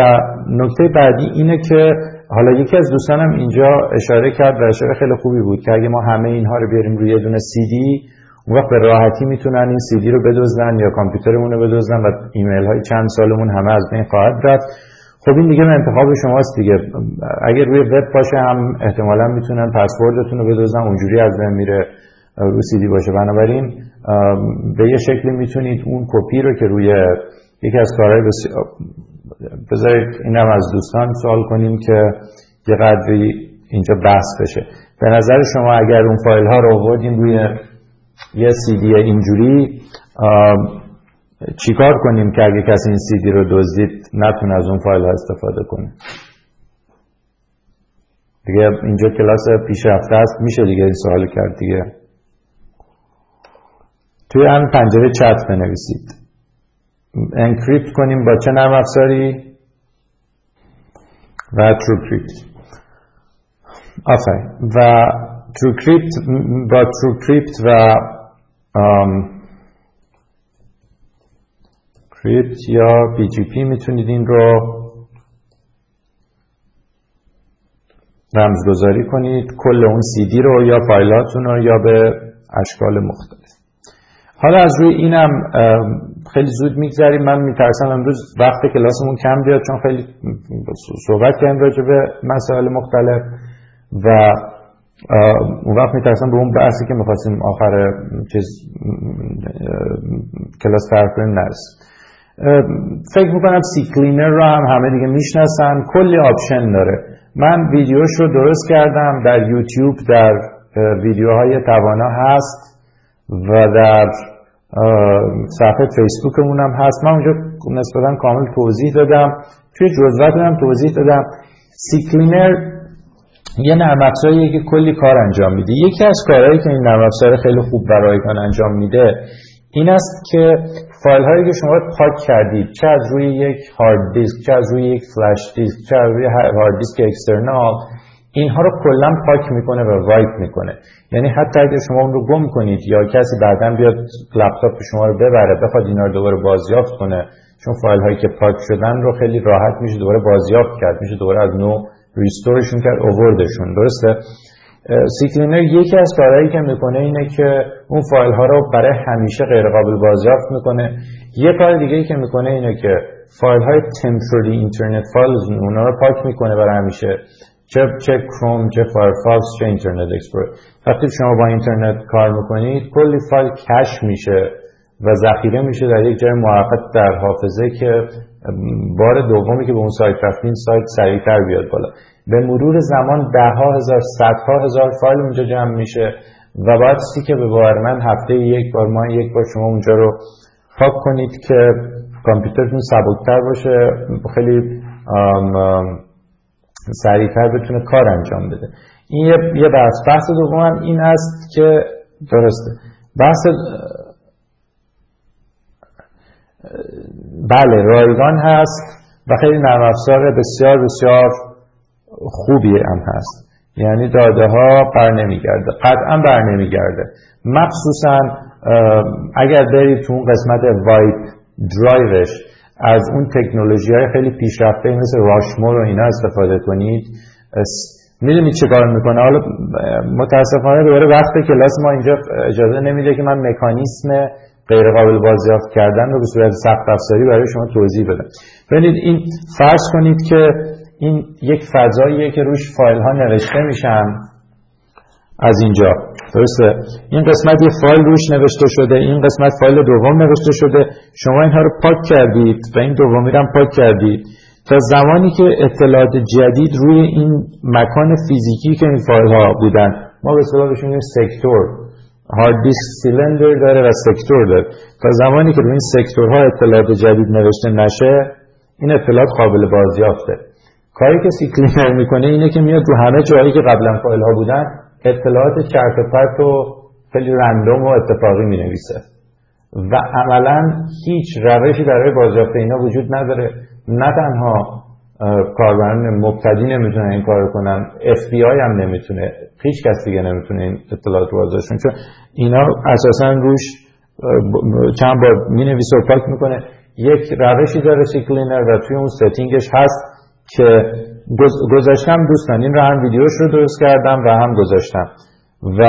نکته بعدی اینه که حالا یکی از دوستانم اینجا اشاره کرد و اشاره خیلی خوبی بود که اگه ما همه اینها رو بیاریم روی یه دونه سی دی اون وقت به راحتی می‌تونن این سی دی رو بدزدن یا کامپیوترمون رو بدزدن و ایمیل های چند سالمون همه از بین خواهد رفت. خب این دیگه انتخاب شماست دیگه. اگر روی وب باشه هم احتمالا می‌تونن پسوردتون رو بدزدن اونجوری از بین میره رو سی دی باشه. بنابراین به یه شکلی می‌تونید اون کپی رو که روی یکی از کارهای بسیار بذارید اینم از دوستان سوال کنیم که یه قدری اینجا بحث بشه. به نظر شما اگر اون فایل ها رو آوردیم روی یه سی دی اینجوری چیکار کنیم که اگه کسی این سی دی رو دزدید نتونه از اون فایل ها استفاده کنه؟ دیگه اینجا کلاس پیشرفته است میشه دیگه این سوال کرد دیگه. توی همین پنجره چت بنویسید. encrypt کنیم با چه نرم افزاری؟ و TrueCrypt آفرین. و TrueCrypt با TrueCrypt و Crypt یا PGP می‌تونید این رو رمزگذاری کنید. کل اون سی دی رو یا فایلاتون رو یا به اشکال مختلف. حالا از روی اینم خیلی زود میگذریم. من میترسم امروز وقت کلاسمون کم بیاد چون خیلی صحبت کردیم راجع به مسائل مختلف و اون وقت میترسم به اون بحثی که می‌خواستیم آخر چیز کلاس طرح کنیم نرسیم. فکر می‌کنم CCleaner رو هم همه دیگه می‌شناسن. کلی option داره. من ویدیوش رو درست کردم. در یوتیوب در ویدیوهای توانا هست و در صفحه فیسبوکمون هم هست. من اونجا نسبتا کامل توضیح دادم. توی جزوات هم توضیح دادم. CCleaner یه نرم افزاریه که کلی کار انجام میده. یکی از کارهایی که این نرم افزار خیلی خوب برایتان انجام میده این است که فایل هایی که شما پاک کردید چه از روی یک هارد دیسک چه از روی یک فلش دیسک چه از روی هارد دیسک external اینها رو کلا پاک می‌کنه و wipe می‌کنه. یعنی حتی اگر شما اون رو گم کنید یا کسی بعدا بیاد لپتاپ شما رو ببره بخواد اینا رو دوباره بازیافت کنه چون فایل هایی که پاک شدن رو خیلی راحت میشه دوباره بازیافت کرد میشه دوباره از نو restore شون کرد اووردشون. درسته؟ CCleaner یکی از کارهایی که می‌کنه اینه که اون فایل ها رو برای همیشه غیر قابل بازیافت می‌کنه. یه کار دیگه که می‌کنه اینه که فایل های temporary internet files اونا رو پاک می‌کنه برای همیشه. چه چه کروم چه Firefox چه Internet Explorer وقتی شما با اینترنت کار می‌کنید کلی فایل cache میشه و ذخیره میشه در یک جای موقت در حافظه که بار دومی که به اون سایت رفتین سایت سریعتر بیاد بالا. به مرور زمان ده ها هزار صدها هزار فایل اونجا جمع میشه و باید که به باور من هفته یک بار ما یک بار شما اونجا رو پاک کنید که کامپیوترتون سبکتر باشه. خیلی سریعتر بتونه کار انجام بده. این یه بحث. بحث دوم این است که درسته. بحث بله رایگان هست و خیلی نرم افزار بسیار بسیار خوبی هم هست. یعنی داده ها بر نمیگرده. قطعا بر نمیگرده. مخصوصا اگر برید تو اون قسمت wipe drive ش از اون تکنولوژی های خیلی پیشرفته مثل راشمور و اینا استفاده کنید. می‌دونید چه کار می‌کنه؟ حالا متاسفانه دوباره وقت کلاس ما اینجا اجازه نمیده که من مکانیسم غیر قابل بازیافت کردن رو به صورت سخت افزاری برای شما توضیح بدم. ببینید این فرض کنید که این یک فضاییه که روش فایل ها نوشته میشن از اینجا. درسته. این قسمت یه فایل روش نوشته شده این قسمت فایل دوم نوشته شده. شما اینها رو پاک کردید و این دومی رو پاک کردید. تا زمانی که اطلاعات جدید روی این مکان فیزیکی که این فایل ها بودن ما به اصطلاح بهشون سکتور. هارد دیسک سیلندر داره و سکتور داره. تا زمانی که روی این سکتورها اطلاعات جدید نوشته نشه این اطلاعات قابل بازیافته. کاری که CCleaner می‌کنه اینه که میاد رو همه جایی که قبلا فایل ها بودن اطلاعات چرت و پرت و خیلی random و اتفاقی می نویسه و عملا هیچ روشی برای بازیافت اینا وجود نداره. نه تنها کاربران مبتدی نمی‌تونن این کار کنن FBI هم نمی‌تونه. هیچ کس دیگه نمی‌تونه این اطلاعات بازارشون چون اینا اساسا روش چند بار می و پاک می‌کنه. یک روشی داره CCleaner و توی اون setting ش هست که گذاشتم دوستان این رو هم ویدیوش رو درست کردم و هم گذاشتم. و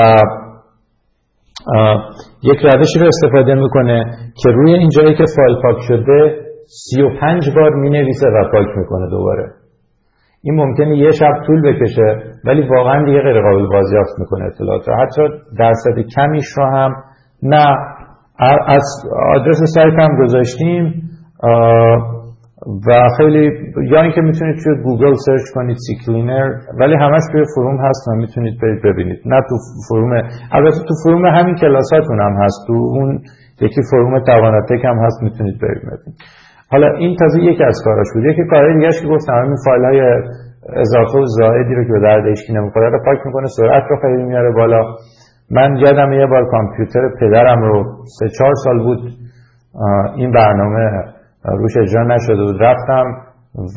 یک روشی رو استفاده می‌کنه که روی اینجایی که فایل پاک شده 35 بار می نویسه و پاک می‌کنه دوباره. این ممکنه یه شب طول بکشه ولی واقعا دیگه غیر قابل بازیافت می‌کنه اطلاعات حتی درصد کمیش رو هم نه. از آدرس سایت هم گذاشتیم. و خیلی یا اینکه می‌تونید توی گوگل search کنید CCleaner ولی همش توی forum هست و می‌تونید برید ببینید. نه تو forum البته تو forum همین کلاساتون هم هست. تو اون یکی forum تواناتک هم هست می‌تونید برید ببینید. حالا این تازه یکی از کاراش بود. یکی کارهای دیگه که گفتم همین فایل های اضافه و زائدی رو که به درد هیچ نمی‌خوره رو پاک می‌کنه سرعت رو خیلی میاره بالا. من یادم یه بار کامپیوتر پدرم رو سه چهار سال بود این برنامه روش اجرا نشده بود. رفتم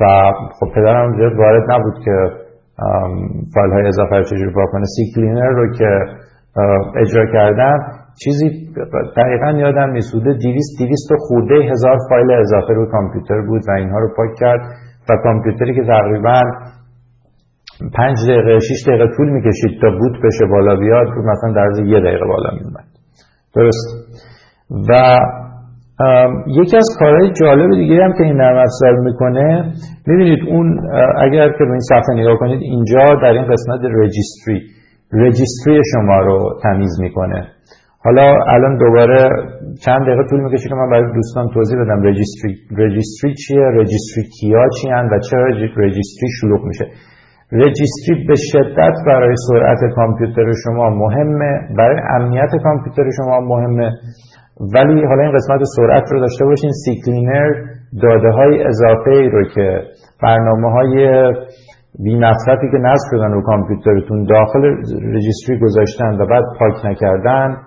و خب پدرم زیاد وارد نبود که فایل های اضافه رو چجوری پاک کنه. سی کلینر رو که اجرا کردم چیزی دقیقا یادم میسوده دیویست دیویست و خورده هزار فایل اضافه روی کامپیوتر بود و اینها رو پاک کرد و کامپیوتری که تقریبا پنج دقیقه شیش دقیقه طول می‌کشید تا بوت بشه بالا بیاد رو مثلا در یه دقیقه بالا میومد درست. و یکی از کارهای جالب دیگه هم که این نرم افزار می‌کنه می‌بینید اون اگر که به این صفحه نگاه کنید اینجا در این قسمت رجیستری رجیستری شما رو تمیز می‌کنه. حالا الان دوباره چند دقیقه طول می‌کشه که من برای دوستان توضیح بدم رجیستری رجیستری چیه رجیستری کیا چی و چرا registry شلوغ میشه. registry به شدت برای سرعت کامپیوتر شما مهمه برای امنیت کامپیوتر شما مهمه. ولی حالا این قسمت سرعت رو داشته باشین. CCleaner داده های اضافه ای رو که برنامه های بی مصرفی که نصب شدن رو کامپیوترتون داخل registry گذاشتن و بعد پاک نکردن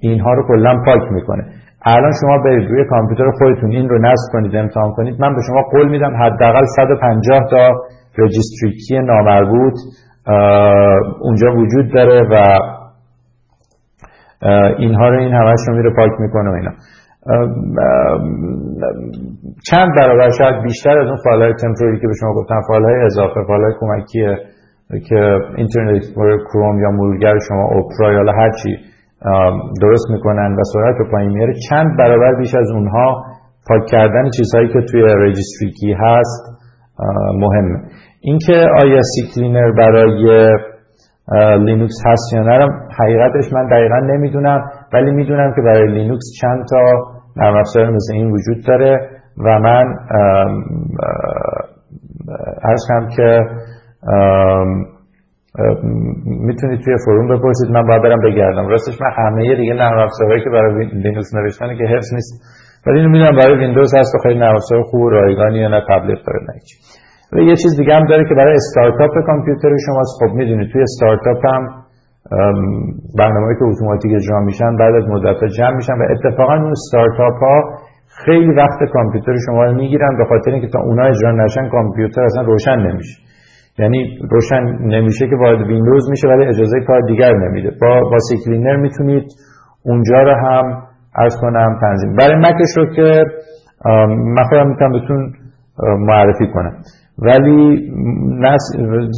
اینها رو کلا پاک می‌کنه. الان شما برید روی کامپیوتر خودتون این رو نصب کنید امتحان کنید. من به شما قول میدم حداقل 150 تا registry key نامربوط اونجا وجود داره و اینها رو این همش رو میره پاک می‌کنه و اینا. چند برابر شاید بیشتر از اون فایل های temporary که به شما گفتم فایل های اضافه فایل های کمکیه که Internet Explorer، Chrome یا مرورگر شما Opera یا هر چی درست می‌کنن و سرعت رو پایین میاره چند برابر بیش از اونها پاک کردن چیزهایی که توی registry key هست مهمه. اینکه آیا CCleaner برای لینوکس هست یا نه حقیقتش من دقیقا نمی‌دونم ولی می‌دونم که برای لینوکس چند تا نرم افزار مثل این وجود داره و من کنم که می‌تونید توی فروم بپرسید من باید برم بگردم. راستش من همه دیگه نرم افزارهایی که برای لینوکس نوشتنه که حفظ نیست. ولی اینو می‌دونم برای ویندوز هست و خیلی نرم افزار خوب رایگانی یا نه تبلیغ داره نه و یه چیز دیگه هم داره که برای استارتاپ کامپیوتر شماست خب می‌دونید توی استارتاپ هم برنامه‌ای که اتوماتیک اجرا میشن بعد از مدت جمع میشن و اتفاقا اون استارتاپ ها خیلی وقت کامپیوتر شما رو می‌گیرن به خاطر اینکه تا اونا اجرا نشن کامپیوتر اصلا روشن نمیشه. یعنی روشن نمیشه که وارد ویندوز میشه ولی اجازه کار دیگر نمیده. با با CCleaner می‌تونید اونجا رو هم عرض کنم تنظیم. برای مکش رو که من خودم می‌تونم بهتون معرفی کنم. ولی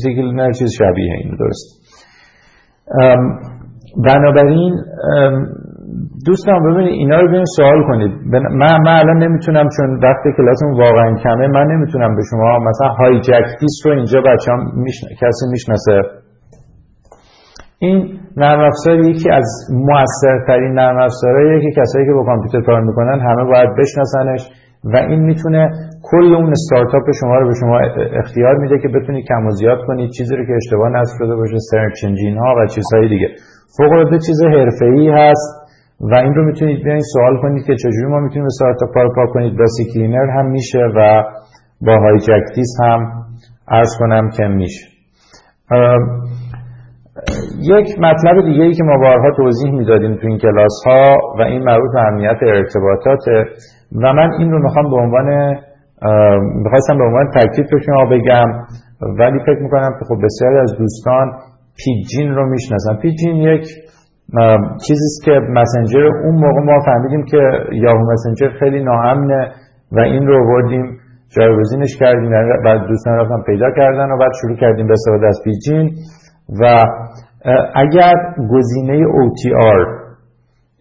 CCleaner چیز شبیه این درست. بنابراین دوستان ببینید اینا رو ببینید سوال کنید. من, من الان نمی‌تونم چون وقت کلاسمون واقعا کمه من نمی‌تونم به شما مثلا HijackThis رو اینجا بچه هم کسی می‌شناسه. این نرم افزار یکی از موثرترین نرم افزارهاییه که کسایی که با کامپیوتر کار می‌کنن همه باید بشناسنش. و این می‌تونه کل اون استارتاپ شما رو به شما اختیار میده که بتونید کم و زیاد کنید چیزی رو که اشتباه نصب شده باشه search engine ها و چیزهای دیگه. فوق العاده چیز حرفه‌ای هست و این رو می‌تونید بیاین سوال کنید که چجوری ما می‌تونیم استارتاپ رو پاک کنید. با CCleaner هم میشه و با HijackThis هم عرض کنم که میشه. یک مطلب دیگه ای که ما بارها توضیح می‌دادیم تو این کلاس ها و این مربوط به امنیت ارتباطات و من این رو می‌خوام به عنوان می‌خواستم به عنوان تاکید به شما بگم ولی فکر می‌کنم که خب بسیاری از دوستان Pidgin رو می‌شناسن. Pidgin یک چیزیست که مسنجر اون موقع ما فهمیدیم که Yahoo Messenger خیلی ناامنه و این رو بردیم جایگزینش کردیم یعنی بعد دوستان رفتن پیدا کردن و بعد شروع کردیم به استفاده از Pidgin. و اگر گزینه OTR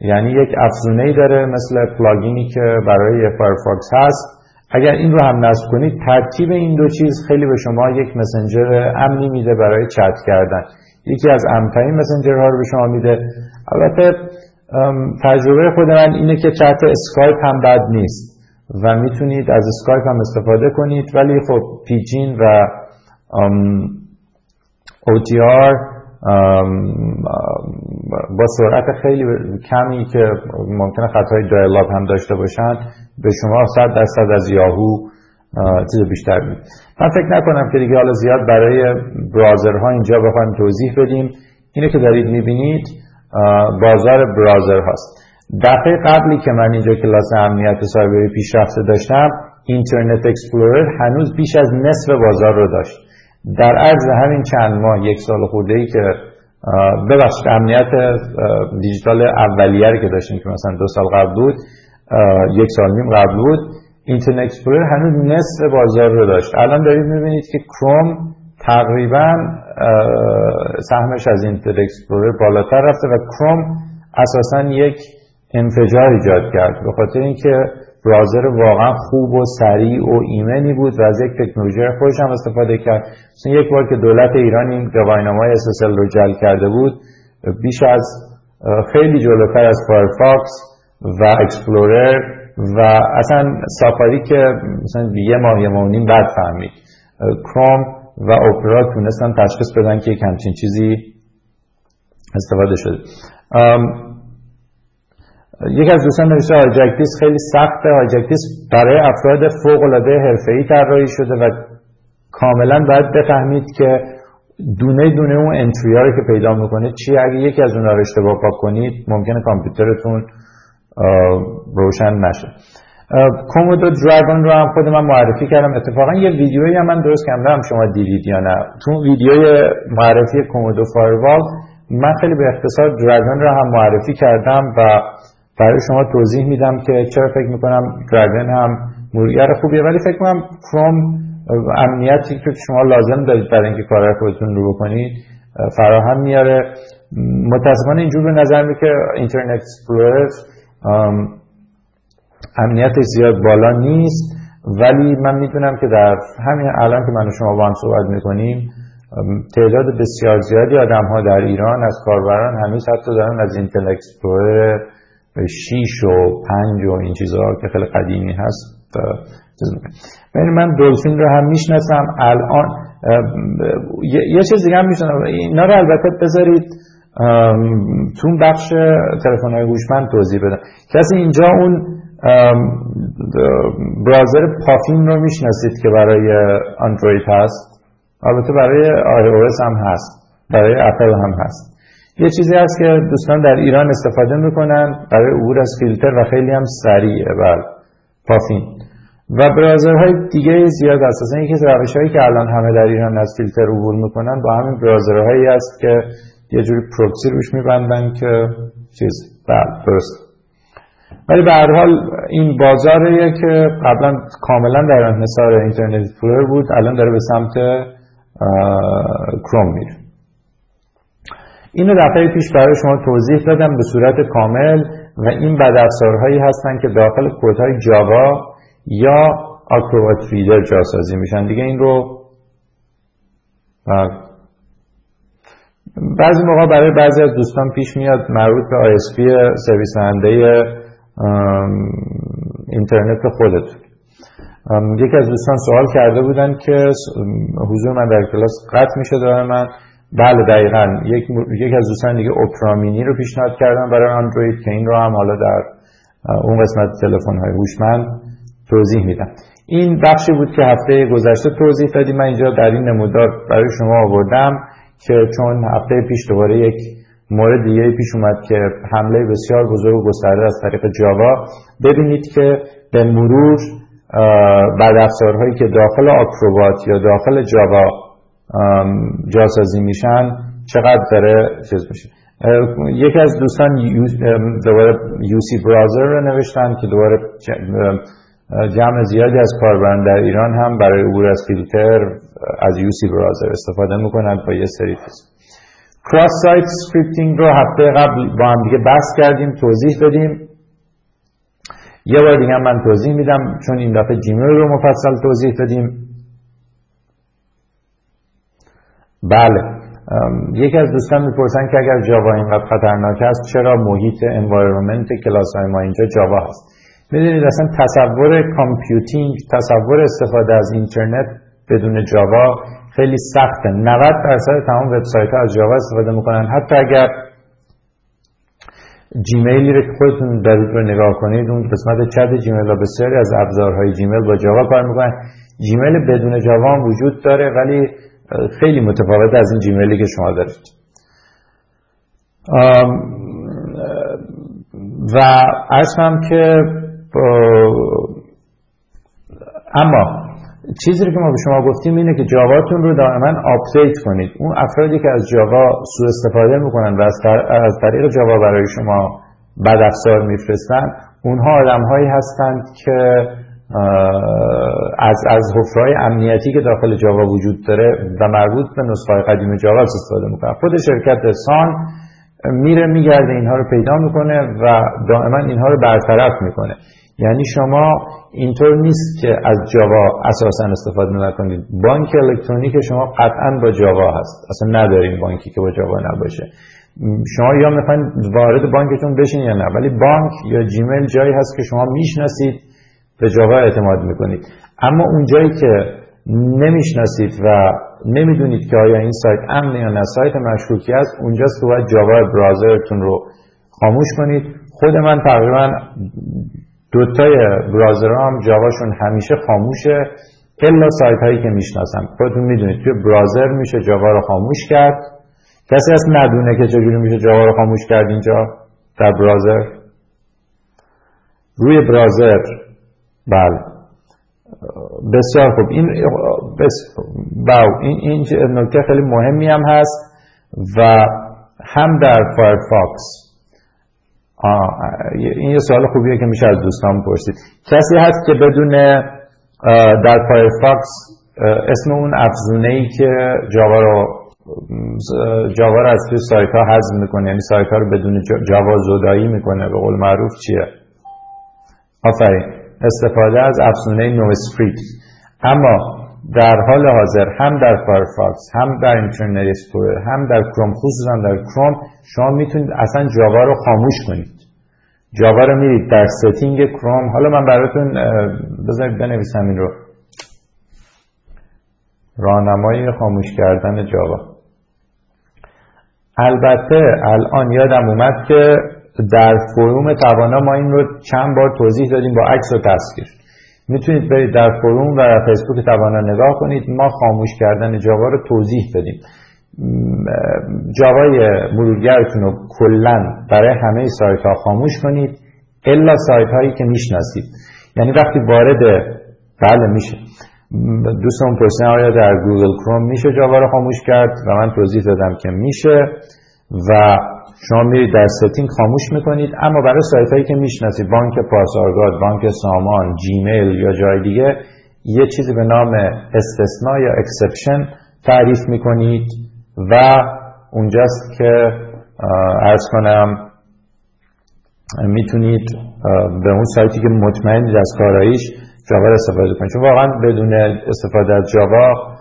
یعنی یک افزونه ای داره مثل plugin ی که برای فایرفاکس هست. اگر این رو هم نصب کنید ترکیب این دو چیز خیلی به شما یک مسنجر امنی میده برای چت کردن. یکی از امنترین مسنجرها رو به شما میده. البته تجربه خود من اینه که چت اسکایپ هم بد نیست و می‌تونید از اسکایپ هم استفاده کنید. ولی خب Pidgin و OTR با سرعت خیلی کمی که ممکنه خط‌های dial-up هم داشته باشن به شما 100 درصد از یاهو چیز بیشتر میده. من فکر نکنم که دیگه حالا زیاد برای browser ها اینجا بخوایم توضیح بدیم. اینه که دارید می‌بینید بازار browser هاست. دفعه قبلی که من اینجا کلاس امنیت سایبری پیشرفته داشتم Internet Explorer هنوز بیش از نصف بازار رو داشت. در عرض همین چند ماه یک سال خورده ای که ببخشید امنیت دیجیتال اولیه که داشتیم که مثلا دو سال قبل بود یک سال نیم قبل بود Internet Explorer هنوز نصف بازار رو داشت. الان دارید می‌بینید که کروم تقریبا سهمش از Internet Explorer بالاتر رفته و کروم اساسا یک انفجار ایجاد کرد. به خاطر اینکه browser واقعا خوب و سریع و ایمنی بود و از یک تکنولوژی خودش هم استفاده کرد. مثلا یک بار که دولت ایران این گواهینامه SSL رو جعل کرده بود بیش از خیلی جلوتر از فایرفاکس و Explorer و اصلا Safari که مثلا یه ماه یه ماه نیم بعد فهمید. کروم و اپرا تونستن تشخیص بدن که یک همچین چیزی استفاده شده. یک از دوستان نوشته آجاکتیس خیلی سخته. آجاکتیس برای افراد فوق العاده حرفه‌ای طراحی شده و کاملا باید بفهمید که دونه دونه اون انتری رو که پیدا می‌کنه چی اگه یکی از اونها رو اشتباه پاک کنید ممکنه کامپیوترتون روشن نشه. کومودو دراگون رو هم خود من معرفی کردم. اتفاقا یه ویدیویی هم من درست کردم. شما دیدید یا نه. تو ویدیوی معرفی کومودو فایروال من خیلی به اختصار دراگون رو هم معرفی کردم و برای شما توضیح میدم که چرا فکر می‌کنم دراگون هم مرور خوبیه ولی فکر کنم کروم امنیتی که شما لازم دارید برای اینکه کارهای خودتون رو بکنید فراهم میاره. متاسفانه اینجور به نظر می که Internet Explorer امنیت زیاد بالا نیست. ولی من می‌دونم که در همین الان که من و شما با هم صحبت می‌کنیم تعداد بسیار زیادی آدم ها در ایران از کاربران هنوز حتی دارن از Internet Explorer 6 و 5 و این چیزها که خیلی قدیمی هست یعنی من Dolphin رو هم می‌شناسم الان یه چیز دیگه هم می‌شناسم. اینا رو البته بذارید تو بخش تلفن های هوشمند توضیح بدم. کسی اینجا اون برازر پافین رو می‌شناسید که برای اندروید هست؟ البته برای آی او هم هست برای اپل هم هست. یه چیزی هست که دوستان در ایران استفاده می‌کنن برای عبور از فیلتر و خیلی هم سریعه. بر پافین و برازرهای دیگه زیاد اساسا یکی از روش هایی که الان همه در ایران از فیلتر عبور می‌کنن با همین برازرهایی است که یه جوری پروکسی روش میبندن که چیز. بله درست. ولی به هر حال این بازاریه که قبلا کاملا در انحصار اینترنت فلور بود الان داره به سمت کروم میره. اینو دفعه پیش برای شما توضیح دادم به صورت کامل و این بدافزارهایی هستن که داخل کودهای جاوا یا آکروبات ریدر جاسازی میشن. دیگه این رو بعضی موقع برای بعضی از دوستان پیش میاد مربوط به ISP سرویس دهنده اینترنت خودت. یکی از دوستان سوال کرده بودن که حضور من در کلاس قطع میشه داره من بله دقیقا. یک, یک از دوستان دیگه اپرامینی رو پیشنهاد کردن برای اندروید که این رو هم حالا در اون قسمت تلفن های هوشمند توضیح میدم این بخشی بود که هفته گذشته توضیح دادیم. من اینجا در این نمودار برای شما آوردم که چون هفته پیش دوباره یک مورد دیگه پیش اومد که حمله بسیار بزرگ و گسترده از طریق جاوا ببینید که به مرور بعد افزارهایی که داخل آکروبات یا داخل جاوا جاسازی میشن چقدر داره چیز میشه. یکی از دوستان دوباره UC Browser رو نوشتن که دوباره جمع زیادی از کاربران در ایران هم برای عبور از فیلتر از UC Browser استفاده می‌کنند با یه سری cross-site scripting رو هفته قبل با هم دیگه بحث کردیم توضیح دادیم. یه بار دیگه من توضیح میدم چون این دفعه جیمیل رو مفصل توضیح دادیم. بله. یکی از دوستان می‌پرسن که اگر جاوا اینقدر خطرناک است چرا محیط environment کلاس های ما اینجا جاوا هست؟ می‌دونید اصلا تصور computing تصور استفاده از اینترنت بدون جاوا خیلی سخته. 90 درصد تمام وبسایت ها از جاوا استفاده می‌کنن. حتی اگر جیمیلی رو که خودتون دارید رو نگاه کنید اون قسمت چت جیمیل و بسیاری از ابزارهای جیمیل با جاوا کار می‌کنن. جیمیل بدون جاوا هم وجود داره ولی خیلی متفاوت از این جیمیلی که شما دارید. و عرض هم که اما چیزی که ما به شما گفتیم اینه که جاواتون رو دائما update کنید. اون افرادی که از جاوا سوء استفاده می‌کنن و از, طریق جاوا برای شما بد افزار میفرستن اونها آدم هایی هستند که از از حفرهای امنیتی که داخل جاوا وجود داره و مربوط به نسخه قدیم جاوا استفاده می‌کنن خود شرکت سان میره میگرده اینها رو پیدا می‌کنه و دائما اینها رو برطرف می‌کنه. یعنی شما اینطور نیست که از جاوا اساسا استفاده نکنید. بانک الکترونیک شما قطعا با جاوا هست. اصلا ندارین بانکی که با جاوا نباشه. شما یا می‌خواین وارد بانکتون بشین یا نه. ولی بانک یا جیمیل جایی هست که شما می‌شناسید به جاوا اعتماد می‌کنید. اما اون جایی که نمی‌شناسید و نمی‌دونید که آیا این سایت امن یا نه سایت مشکوکی است اونجاست که باید جاوا برازرتون رو خاموش کنید. خود من تقریبا دوتای برازر هم جاواشون همیشه خاموشه. الا سایت هایی که می‌شناسم. خودتون می‌دونید توی برازر میشه جاوا رو خاموش کرد. کسی هست ندونه که چجوری میشه جاوا رو خاموش کرد اینجا در browser روی browser بله. بسیار خوب. این بس باو این این نکته خیلی مهمی هم هست و هم در فایرفاکس این یه سوال خوبیه که میشه از دوستان پرسید. کسی هست که بدونه در فایرفاکس اسم اون افزونه ای که جاوا رو جاوا رو از توی سایت ها حذف می‌کنه یعنی سایت ها رو بدون جاوا زدایی می‌کنه به قول معروف چیه؟ آفرین. استفاده از افزونه NoScript اما در حال حاضر هم در فایرفاکس هم در اینترنت اکسپلورر هم در کروم خصوصا در کروم شما می‌تونید اصلا جاوا رو خاموش کنید. جاوا رو میرید در setting کروم. حالا من براتون بذارید بنویسم این رو. راهنمای خاموش کردن جاوا. البته الان یادم اومد که در فروم توانا ما این رو چند بار توضیح دادیم با عکس و تصویر می‌تونید برید در فروم و فیسبوک توانا نگاه کنید. ما خاموش کردن جاوا رو توضیح دادیم. جاوای مرورگرتون رو کلا برای همه سایت ها خاموش کنید. الا سایت هایی که می‌شناسید. یعنی وقتی وارد بله میشه. دوستان پرسیدن آیا در گوگل کروم میشه جاوا رو خاموش کرد؟ و من توضیح دادم که میشه. و شما میرید در setting خاموش می‌کنید اما برای سایت هایی که می‌شناسید بانک پاسارگاد بانک سامان جیمیل یا جای دیگه یه چیزی به نام استثناء یا exception تعریف می‌کنید و اونجاست که ارز کنم می‌تونید به اون سایتی که مطمئنید از کاراییش جاوا استفاده کنید. چون واقعا بدون استفاده از جاوا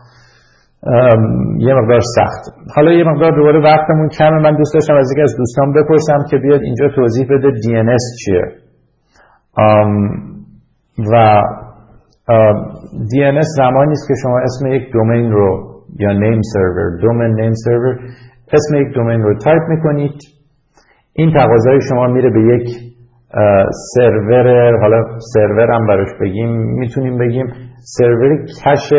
یه مقدار سخت. حالا یه مقدار دوباره وقتمون کمه. من دوست داشتم از یکی از دوستان بپرسم که بیاد اینجا توضیح بده DNS چیه. و DNS زمانی است که شما اسم یک دومین رو یا نیم سرور دومین نیم سرور اسم یک دومین رو تایپ می‌کنید. این تقاضای شما میره به یک سرور حالا سرور هم براش بگیم می‌تونیم بگیم سرور کش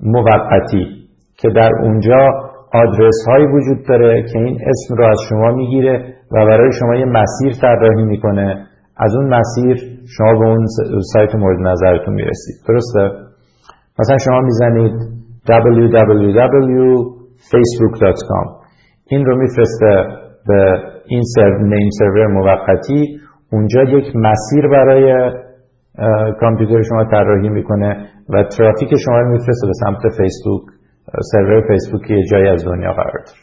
موقتی. که در اونجا آدرس هایی وجود داره که این اسم رو از شما می‌گیره و برای شما یه مسیر طراحی می‌کنه. از اون مسیر شما به اون سایت مورد نظرتون می‌رسید. درسته؟ مثلا شما می‌زنید www.facebook.com این رو میفرسته به این سرور نیم سرور موقتی. اونجا یک مسیر برای کامپیوتر شما طراحی می‌کنه و ترافیک شما رو میفرسته به سمت فیسبوک سرور فیسبوک یه جایی از دنیا قرار داره.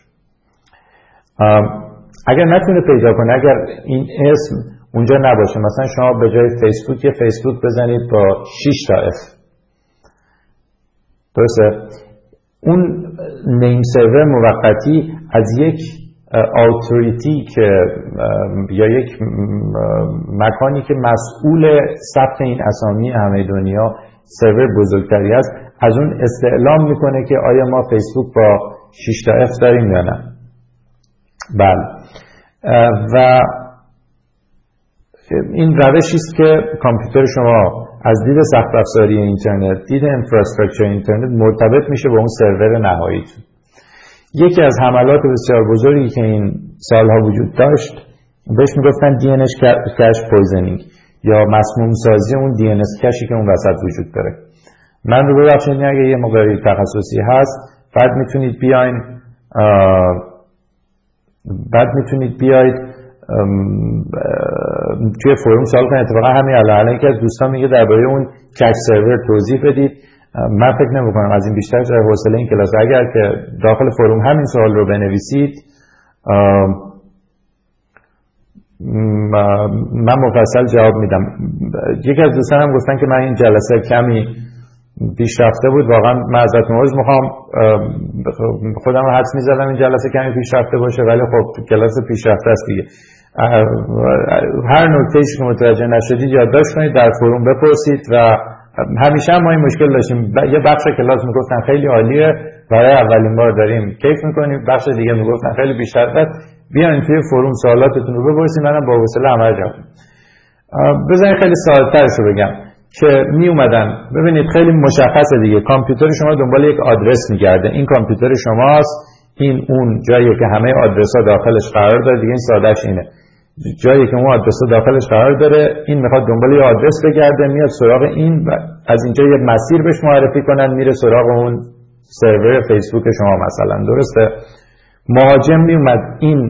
اگر نتونه پیدا کنه اگر این اسم اونجا نباشه مثلا شما به جای فیسبوک یه فیسبوک بزنید با 6 تا اف درسته؟ اون نیم سرور موقتی از یک آوتوریتی که یا یک مکانی که مسئول ثبت این اسامی همه دنیا سرور بزرگتری است از اون استعلام می‌کنه که آیا ما فیسبوک با 6 تا اف داریم یا نه. بله. و این روشی است که کامپیوتر شما از دید سخت افزاری اینترنت دید انفراستراکچر اینترنت مرتبط میشه با اون سرور نهایی یکی از حملات بسیار بزرگی که این سالها وجود داشت بهش می‌گفتن DNS cache poisoning یا مسموم سازی اون DNS cache ی که اون وسط وجود داره. من رو ببخشید اگه یه موقعی تخصصی هست بعد می‌تونید بیاین بعد می‌تونید بیاید توی فروم سوال کنید. اتفاقا همین الان که از دوستان میگه درباره اون cache server توضیح بدید. من فکر نمی کنم از این بیشتر جای حوصله این کلاس. اگر که داخل فروم همین سوال رو بنویسید من مفصل جواب میدم. یکی از دوستان هم گفتن که من این جلسه کمی پیشرفته بود. واقعا ازتون عذر می‌خوام. خودم رو حدس می‌زدم این جلسه کمی پیشرفته باشه ولی خب کلاس پیشرفته است دیگه. هر نکته که متوجه نشدید یادداشت کنید در فروم بپرسید و همیشه هم ما این مشکل داشتیم. یه بخش کلاس می‌گفتن خیلی عالیه برای اولین بار داریم کیف می‌کنیم. بخش دیگه می‌گفتن خیلی بیشتر. بیاین توی فروم سوالاتتون رو بپرسید منم با حوصله همه جواب بزنید خیلی ساده‌ترش رو بگم. که می اومدن ببینید خیلی مشخصه دیگه. کامپیوتر شما دنبال یک آدرس میگرده. این کامپیوتر شماست. این اون جایی که همه آدرس ها داخلش قرار داره. دیگه این سادهش اینه. جایی که اون آدرس داخلش قرار داره این می‌خواد دنبال یه آدرس بگرده میاد سراغ این و از اینجا یه مسیر بهش معرفی کنن میره سراغ اون سرور فیسبوک شما مثلا. درسته؟ مهاجم میومد این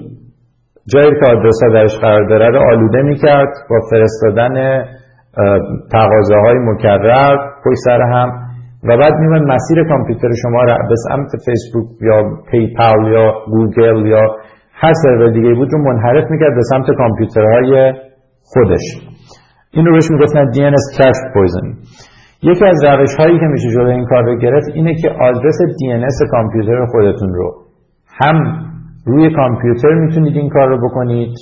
جایی که آدرس ها درش قرار داره رو آلوده می‌کرد. با فرستادن تقاضاهای مکرر پشت سر هم و بعد میومد مسیر کامپیوتر شما رو به سمت فیسبوک یا پیپال یا گوگل یا هر سرور دیگه بود رو منحرف می‌کرد به سمت کامپیوترهای خودش. این رو بهش می‌گفتن DNS cache poison. یکی از روش هایی که میشه جلوی این کار رو گرفت اینه که آدرس DNS کامپیوتر خودتون رو هم روی کامپیوتر می‌تونید این کار رو بکنید.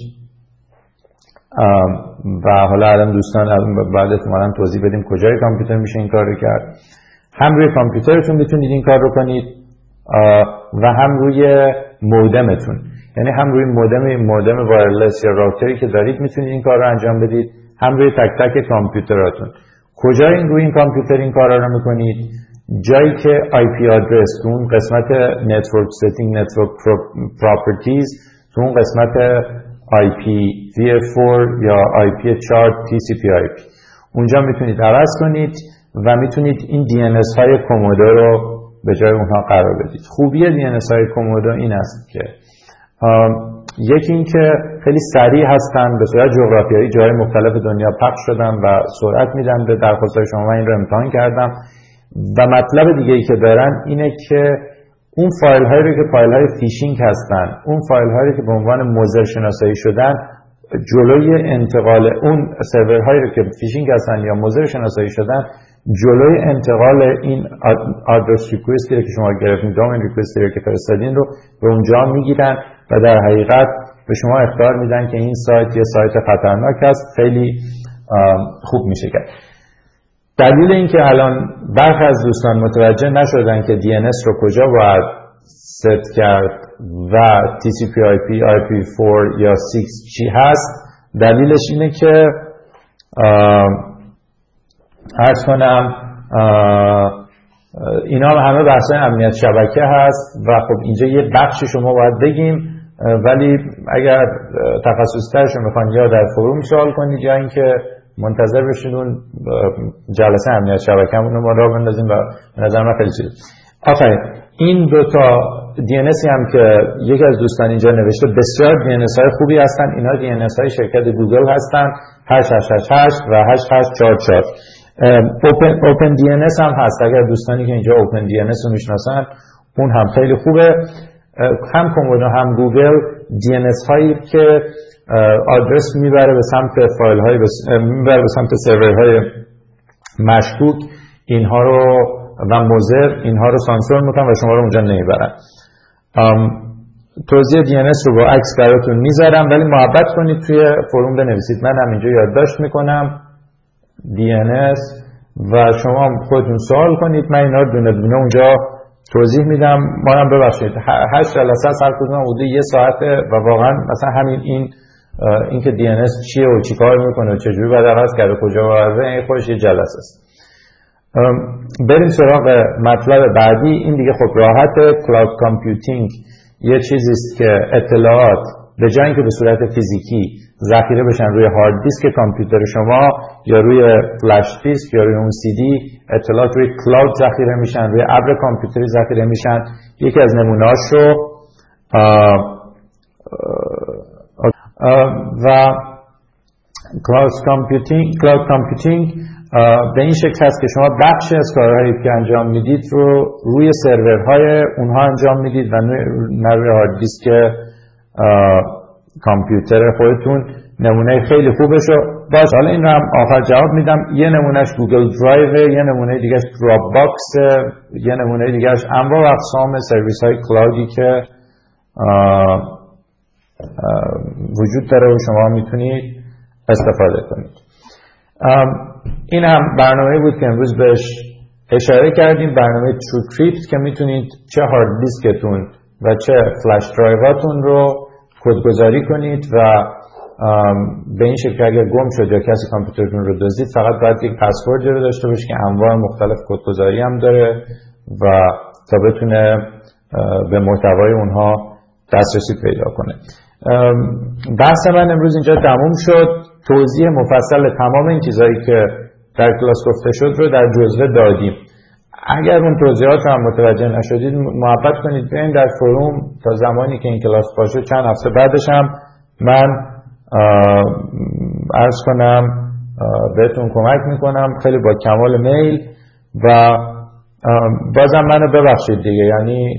و حالا الان دوستان بعد احتمالا توضیح بدیم کجای کامپیوتر میشه این کار رو کرد. هم روی کامپیوترتون می‌تونید این کار رو کنید و هم روی مودمتون. یعنی هم روی مودم مودم wireless یا router ی که دارید می‌تونید این کار رو انجام بدید هم روی تک تک کامپیوتراتون. کجا این روی این کامپیوتر این کار رو می‌کنید؟ جایی که IP address تو اون قسمت network setting network properties تو اون قسمت IPv4 یا IP4 TCP IP اونجا می‌تونید عوض کنید و می‌تونید این DNS های Comodo رو به جای اونها قرار بدید. خوبی DNS های Comodo این است که یکی اینکه خیلی سریع هستن به صورت جغرافیایی جای مختلف دنیا پخش شدن و سرعت میدن به درخواست شما. من این رو امتحان کردم. و مطلب دیگه ای که دارن اینه که اون فایل هایی رو که فایل های فیشینگ هستن اون فایل هایی که به عنوان مضر شناسایی شدن جلوی انتقال اون سرور هایی رو که فیشینگ هستن یا مضر شناسایی شدن جلوی انتقال این آدرس ریکوستی رو که شما گرفتین دومین ریکوستی رو که فرستادین رو به اونجا می‌گیرن و در حقیقت به شما اختار میدن که این سایت یه سایت خطرناک است خیلی خوب میشه کرد. دلیل اینکه الان برخی از دوستان متوجه نشدن که DNS رو کجا باید ست کرد و TCP IP IP4 یا 6 چی هست دلیلش اینه که ارز کنم اینا همه بحث امنیت شبکه هست و خب اینجا یه بخش شما باید بگیم ولی اگر تخصص ترشون می‌خوان یا در فروم سوال کنید یا اینکه منتظر بشین اون جلسه امنیت شبکه رو ما را بندازیم و نظر من خیلی چیز. آفرین. این دو تا DNS هم که یکی از دوستان اینجا نوشته بسیار DNS های خوبی هستن. اینا DNS های شرکت گوگل هستن. 8888 و 8844 Open, OpenDNS هم هست. اگر دوستانی که اینجا OpenDNS رو می‌شناسن اون هم خیلی خوبه. هم Comodo هم گوگل DNS هایی که آدرس می‌بره به سمت فایل های می‌بره به سمت سرور های مشکوک. اینها رو و موزر اینها رو سانسور می‌کنن و شما رو اونجا نمی‌برن. توضیح DNS رو با عکس براتون می‌ذارم ولی محبت کنید توی فروم بنویسید. من هم اینجا یادداشت می‌کنم DNS و شما خودتون سوال کنید. من اینا دونه دونه اونجا توضیح میدم. ما هم ببخشید هشت جلسه هر کدوم بوده یه ساعته و واقعا مثلا همین این اینکه DNS چیه و چیکار می‌کنه و چجوری باید عوض کرده کجا باید این خودش یه جلسه است. بریم سراغ مطلب بعدی. این دیگه خب راحت cloud computing یه چیزی است که اطلاعات به جای اینکه به صورت فیزیکی ذخیره بشن روی هارد دیسک کامپیوتر شما یا روی فلش دیسک یا روی اون سی دی اطلاعات روی cloud ذخیره میشن روی ابر کامپیوتری ذخیره میشن. یکی از نمونهاش رو و cloud computing cloud computing به این شکل هست که شما بخشی از کارهایی که انجام می‌دید رو روی سرورهای اونها انجام می‌دید و نه روی هارد دیسک کامپیوتر خودتون نمونه خیلی خوبش باش حالا این رو هم آخر جواب میدم. یه نمونهش گوگل درایو یه نمونه دیگهش دراپ باکس یه نمونه دیگهش انواع و اقسام سرویس های cloud ی که وجود داره و شما می‌تونید استفاده کنید. این هم برنامه بود که امروز بهش اشاره کردیم. برنامه تروکریپت که می‌تونید چه هارد دیسکتون و چه فلش درایواتون رو کدگذاری کنید و به این شکل اگر گم شد یا کسی کامپیوترتون رو دزدید فقط باید یک پسوردی رو داشته باشه که انواع مختلف کدگذاری هم داره و تا بتونه به محتوای اونها دسترسی پیدا کنه. بحث من امروز اینجا تموم شد. توضیح مفصل تمام این چیزهایی که در کلاس گفته شد رو در جزوه دادیم. اگر اون توضیحات هم متوجه نشدید محبت کنید بیاین در فروم تا زمانی که این کلاس باشه چند هفته بعدش هم من ارز کنم بهتون کمک می‌کنم. خیلی با کمال میل و بازم منو ببخشید دیگه. یعنی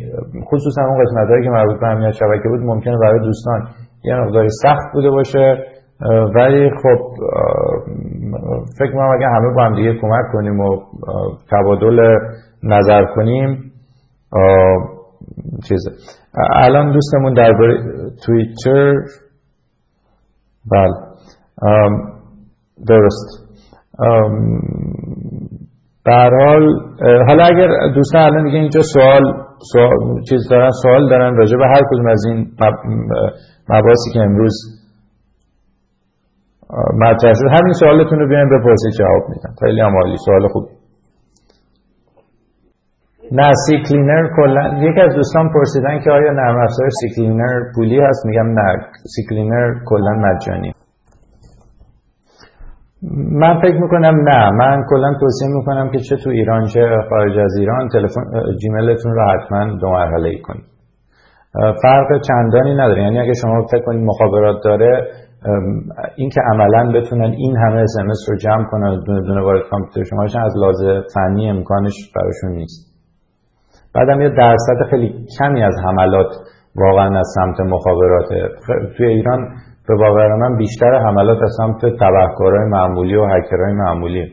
خصوصا اون قسمت هایی که مربوط به امنیت شبکه بود ممکنه برای دوستان یه مقداری سخت بوده باشه. ولی خب فکر کنم اگه همه با هم دیگه کمک کنیم و تبادل نظر کنیم چیزه الان دوستمون درباره توییتر بله درست. در حال حالا اگر دوستان الان دیگه اینجا سوال, سوال چیز دارن سوال دارن راجع به هر کدوم از این مباحثی که امروز مطرح شد همین سوالتون رو بیاین بپرسید جواب میدم خیلی هم عالی. سوال خوب. نه CCleaner کلا یکی از دوستان پرسیدن که آیا نرم افزار CCleaner پولی هست؟ میگم نه. سی کلینر کلا مجانی. من فکر می‌کنم نه. من کلا توصیه می‌کنم که چه تو ایران چه خارج از ایران تلفن جیمیلتون رو حتما دو مرحله ای کنید فرق چندانی نداره. یعنی اگه شما فکر کنید مخابرات داره اینکه عملا بتونن این همه اسمس رو جمع کنن دونه دونه وارد کامپیوتر شما از لازم فنی امکانش براشون نیست. بعدم یه درصد خیلی کمی از حملات واقعا از سمت مخابرات توی ایران به باور من بیشتر حملات از سمت تبهکارهای معمولی و هکرهای معمولی.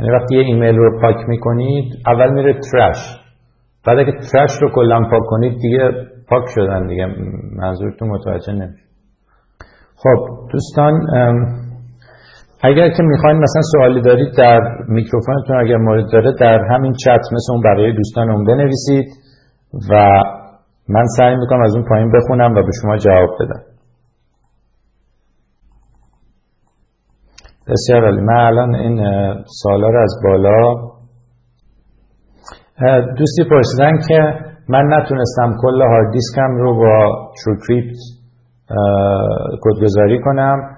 یعنی وقتی یه ایمیل رو پاک می‌کنید اول میره ترش بعد اگه ترش رو کلا پاک کنید دیگه پاک شدن دیگه منظورتون متوجه نمیشه. خب دوستان اگر که می‌خواین مثلا سوالی دارید در میکروفونتون اگر مورد داره در همین چت مثل اون بقیه دوستان اون بنویسید و من سعی می‌کنم از اون پایین بخونم و به شما جواب بدم. بسیار عالی. من الان این سالا رو از بالا دوستی پرسیدن که من نتونستم کل هارد دیسکم رو با تروکریپت کدگذاری کنم.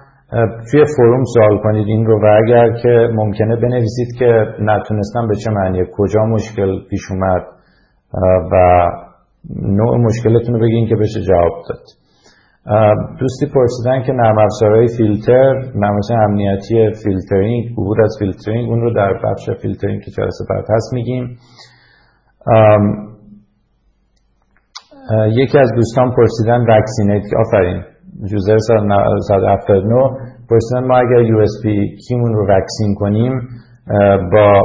توی forum سوال کنید این رو و اگر که ممکنه بنویسید که نتونستم به چه معنیه کجا مشکل پیش اومد و نوع مشکلتون رو بگین که بشه جواب داد. دوستی پرسیدن که نرم افزارهای فیلتر نرم امنیتی فیلترینگ عبور از فیلترینگ اون رو در بخش فیلترینگ که جلسه بعد هست میگیم. یکی از دوستان پرسیدن vaccinate آفرین. user سال 79 پرسیدن ما اگر USB key مون رو vaccine کنیم با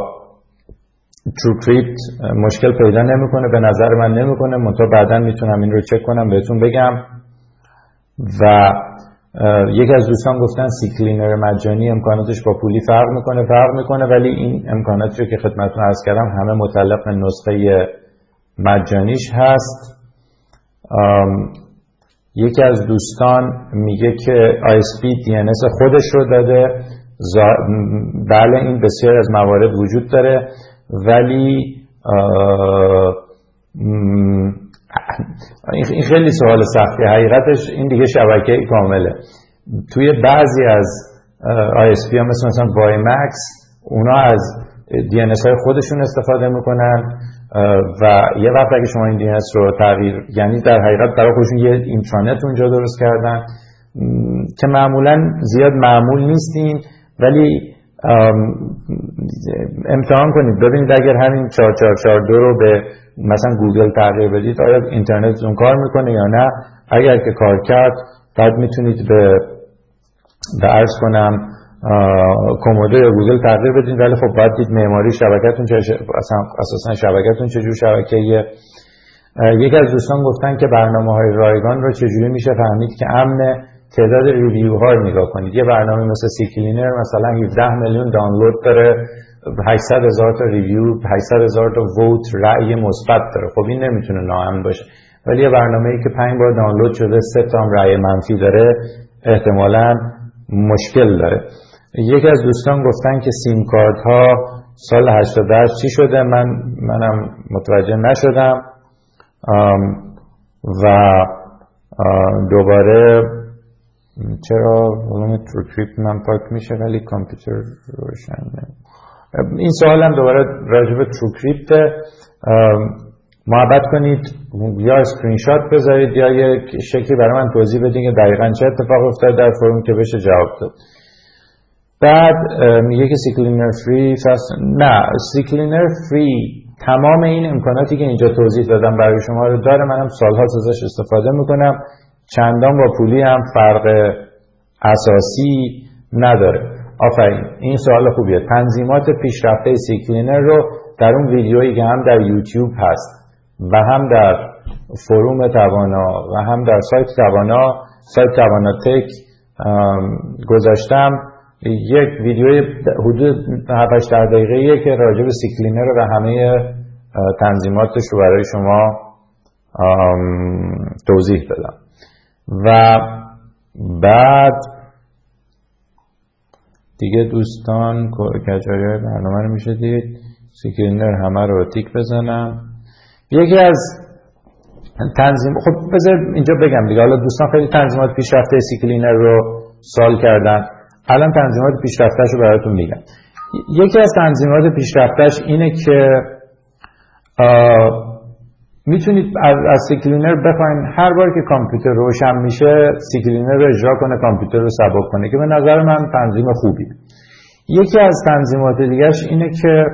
TrueCrypt مشکل پیدا نمی‌کنه. به نظر من نمی‌کنه. منتها بعدا می‌تونم این رو چک کنم بهتون بگم. و یکی از دوستان گفتن CCleaner مجانی امکاناتش با پولی فرق می‌کنه. فرق می‌کنه ولی این امکاناتی که خدمتتون عرض کردم همه متعلق نسخه مجانیش هست. یکی از دوستان میگه که ISP DNS خودش رو داده. بله این بسیار از موارد وجود داره. ولی این خیلی سوال سختی. حقیقتش این دیگه شبکه کامله. توی بعضی از ISP ها مثل مثلا وای مکس اونا از DNS های خودشون استفاده می‌کنن. و یه وقت اگه شما این DNS رو تغییر یعنی در حقیقت برای خودشون یه اینترانت اونجا درست کردن که معمولا زیاد معمول نیستین ولی امتحان کنید. ببینید اگر همین 4442 رو به مثلا گوگل تغییر بدید آیا اینترنت اون کار می‌کنه یا نه؟ اگر که کار کرد بعد می‌تونید به به عرض کنم Comodo یا گوگل تغییر بدین. ولی خب باید دید معماری شبکتون چه اساسا شبکتون چجور شبکه‌ایه. یکی از دوستان گفتن که برنامه های رایگان رو چجوری میشه فهمید که امن تعداد review ها رو نگاه کنید. یه برنامه مثل CCleaner مثلا 17 میلیون دانلود داره 800 هزار تا review 800 هزار تا vote رأی مثبت داره. خب این نمی‌تونه ناامن باشه. ولی یه برنامه ای که 5 بار دانلود شده 3 تا رأی منفی داره احتمالا مشکل داره. یکی از دوستان گفتن که سیم کارت ها سال 88 چی شده؟ من منم متوجه نشدم. و دوباره چرا؟ volume TrueCrypt من پاک میشه ولی کامپیوتر روشن این سوال هم دوباره راجب TrueCrypt محبت کنید یا اسکرین شات بذارید یا یک شکلی برای من توضیح بدین که دقیقا چه اتفاق افتاد در forum که بشه جواب داد. بعد میگه که CCleaner free نه CCleaner free تمام این امکاناتی که اینجا توضیح دادم برای شما رو داره. منم سالها ازش استفاده می‌کنم. چندان با پولی هم فرق اساسی نداره. آفرین این سوال خوبیه. تنظیمات پیشرفته CCleaner رو در اون ویدیویی که هم در یوتیوب هست و هم در forum توانا و هم در سایت توانا سایت توانا تک گذاشتم. یک ویدیوی حدود 7 دقیقه که راجع به CCleaner و همه تنظیماتش رو برای شما توضیح دادم و بعد دیگه دوستان کجای برنامه رو میشه دید؟ CCleaner همه رو تیک بزنم. یکی از تنظیم خب بذار اینجا بگم دیگه. حالا دوستان خیلی تنظیمات پیشرفته CCleaner رو سوال کردن. الان تنظیمات پیشرفتهش رو براتون میگم. یکی از تنظیمات پیشرفتهش اینه که می‌تونید از, از CCleaner بخواین هر بار که کامپیوتر روشن میشه CCleaner رو اجرا کنه کامپیوتر رو سبک کنه که به نظر من تنظیم خوبی. یکی از تنظیمات دیگرش اینه که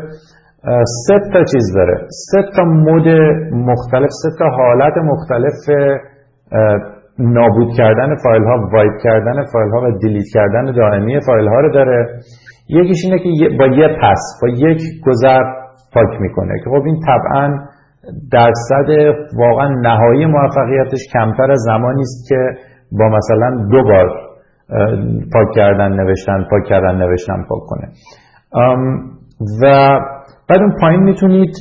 سه تا چیز داره. سه تا mode مختلف سه تا حالت مختلف نابود کردن فایل ها wipe کردن فایل ها و delete کردن دائمی فایل ها رو داره. یکیش اینه که با یه pass با یک گذر پاک می‌کنه که خب این طبعا درصد واقعا نهایی موفقیتش کمتر از زمانی است که با مثلا دو بار پاک کردن نوشتن پاک کردن نوشتن پاک کنه. و بعد اون پایین می‌تونید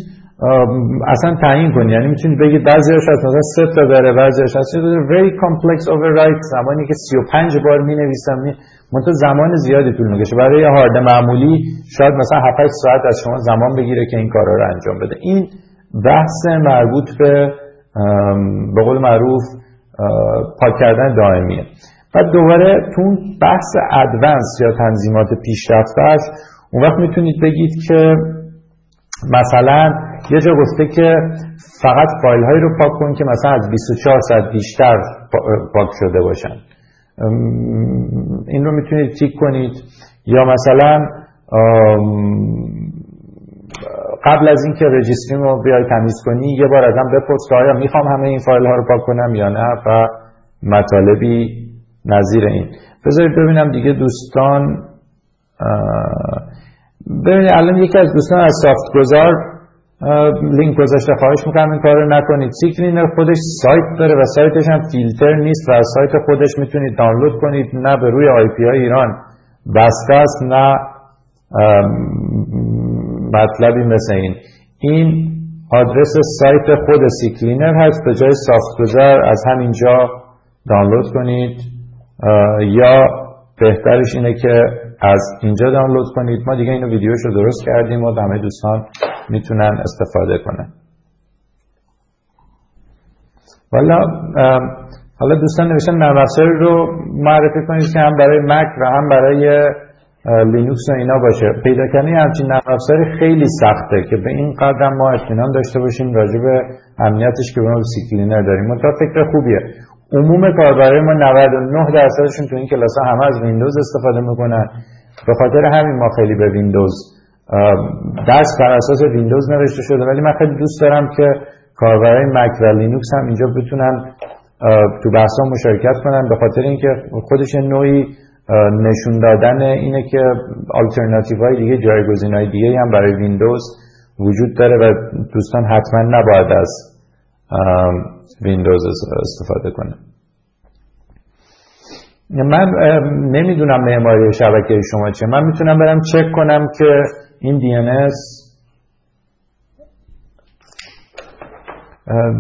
اصلا تعیین کنید یعنی می‌تونید بگید هاش از مثلا سه تا داره بعضی هاش از very complex overwrite زمانی که 35 بار می نویسم می... منتها زمان زیادی طول می‌کشه. برای یه هارد معمولی شاید مثلا 7 ساعت از شما زمان بگیره که این کارا رو انجام بده. این بحث مربوط به به قول معروف پاک کردن دائمیه. بعد دوباره تو بحث ادوانس یا تنظیمات پیشرفتهش اون وقت می‌تونید بگید که مثلا یه جا گفته که فقط فایل هایی رو پاک کن که مثلا از 24 ساعت بیشتر پاک شده باشن. این رو می‌تونید تیک کنید. یا مثلا قبل از اینکه رجیستریم رو بیای تمیز کنی یه بار ازم بپرس که آیا می‌خوام همه این فایل ها رو پاک کنم یا نه و مطالبی نظیر این. بذارید ببینم دیگه دوستان ببینید الان یکی از دوستان از سافت گذار لینک گذاشته خواهش می‌کنم این کار رو نکنید CCleaner خودش سایت داره و سایتش هم فیلتر نیست و سایت خودش می‌تونید دانلود کنید نه به روی IP های ایران. بسته است نه مطلبی مثل این. این آدرس سایت خود CCleaner هست به جای سافت گذار از همینجا دانلود کنید. یا بهترش اینه که از اینجا دانلود کنید. ما دیگه اینو ویدیوش رو درست کردیم و همه دوستان می‌تونن استفاده کنن. والا حالا دوستان نوشتن نرم رو معرفی کنید که هم برای مک و هم برای لینوکس و اینا باشه. پیدا کردن همچین نرم خیلی سخته که به این قدر ما اطمینان داشته باشیم راجع به امنیتش که ما CCleaner داریم. تا فکر خوبیه. عموم کاربرای ما 99 درصدشون تو این کلاس همه از ویندوز استفاده می‌کنن. به خاطر همین ما خیلی به ویندوز درس بر اساس ویندوز نوشته شده. ولی من خیلی دوست دارم که کاربرای مک و لینوکس هم اینجا بتونن تو بحثا مشارکت کنن. به خاطر اینکه خودش نوعی نشون دادن اینه که آلترناتیو های دیگه جایگزین های دیگه هم برای ویندوز وجود داره و دوستان حتما نباید از ویندوز استفاده کنه من نمی‌دونم معماری شبکه شما چه من می‌تونم برم چک کنم که این DNS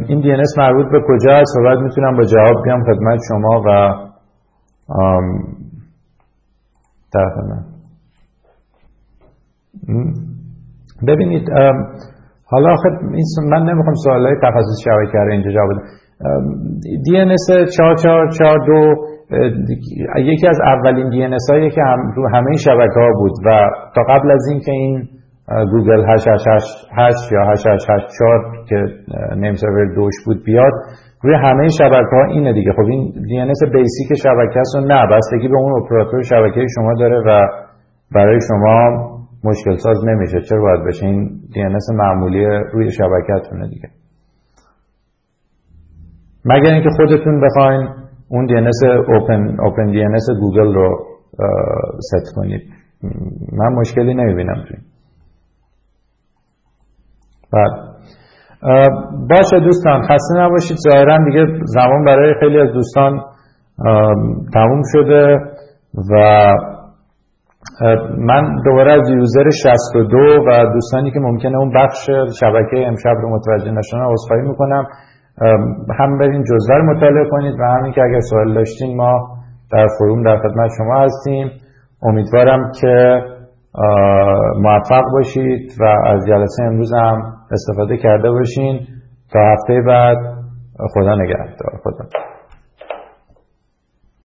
این DNS مربوط به کجا است؟ و بعد می‌تونم با جواب بیام خدمت شما و طرف من. ببینید حالا خب من نمی‌خوام سوال های تخصص شبکه رو اینجا جواب بدم. DNS 4442 یکی از اولین DNS هایی که هم رو همه شبکه ها بود و تا قبل از این که این گوگل 888 یا 8884 که نیم سرور دوش بود بیاد روی همه شبکه ها اینه دیگه. خب این DNS بیسیک شبکه است و نه بستگی به اون اپراتور شبکه شما داره و برای شما مشکل ساز نمیشه. چرا باید بشه؟ این DNS معمولی روی شبکتونه دیگه. مگر اینکه خودتون بخواین اون DNS اوپن اوپن DNS گوگل رو ست کنید. من مشکلی نمی‌بینم توی بعد. باشه دوستان خسته نباشید. ظاهرا دیگه زمان برای خیلی از دوستان تموم شده و من دوباره از یوزر 62 و دوستانی که ممکنه اون بخش شبکه امشب رو متوجه نشدن عذرخواهی می‌کنم. هم برین جزوه مطالعه کنید و همین که اگر سوال داشتین ما در فروم در خدمت شما هستیم. امیدوارم که موفق باشید و از جلسه امروز هم استفاده کرده باشین. تا هفته بعد خدا نگهدار. خدا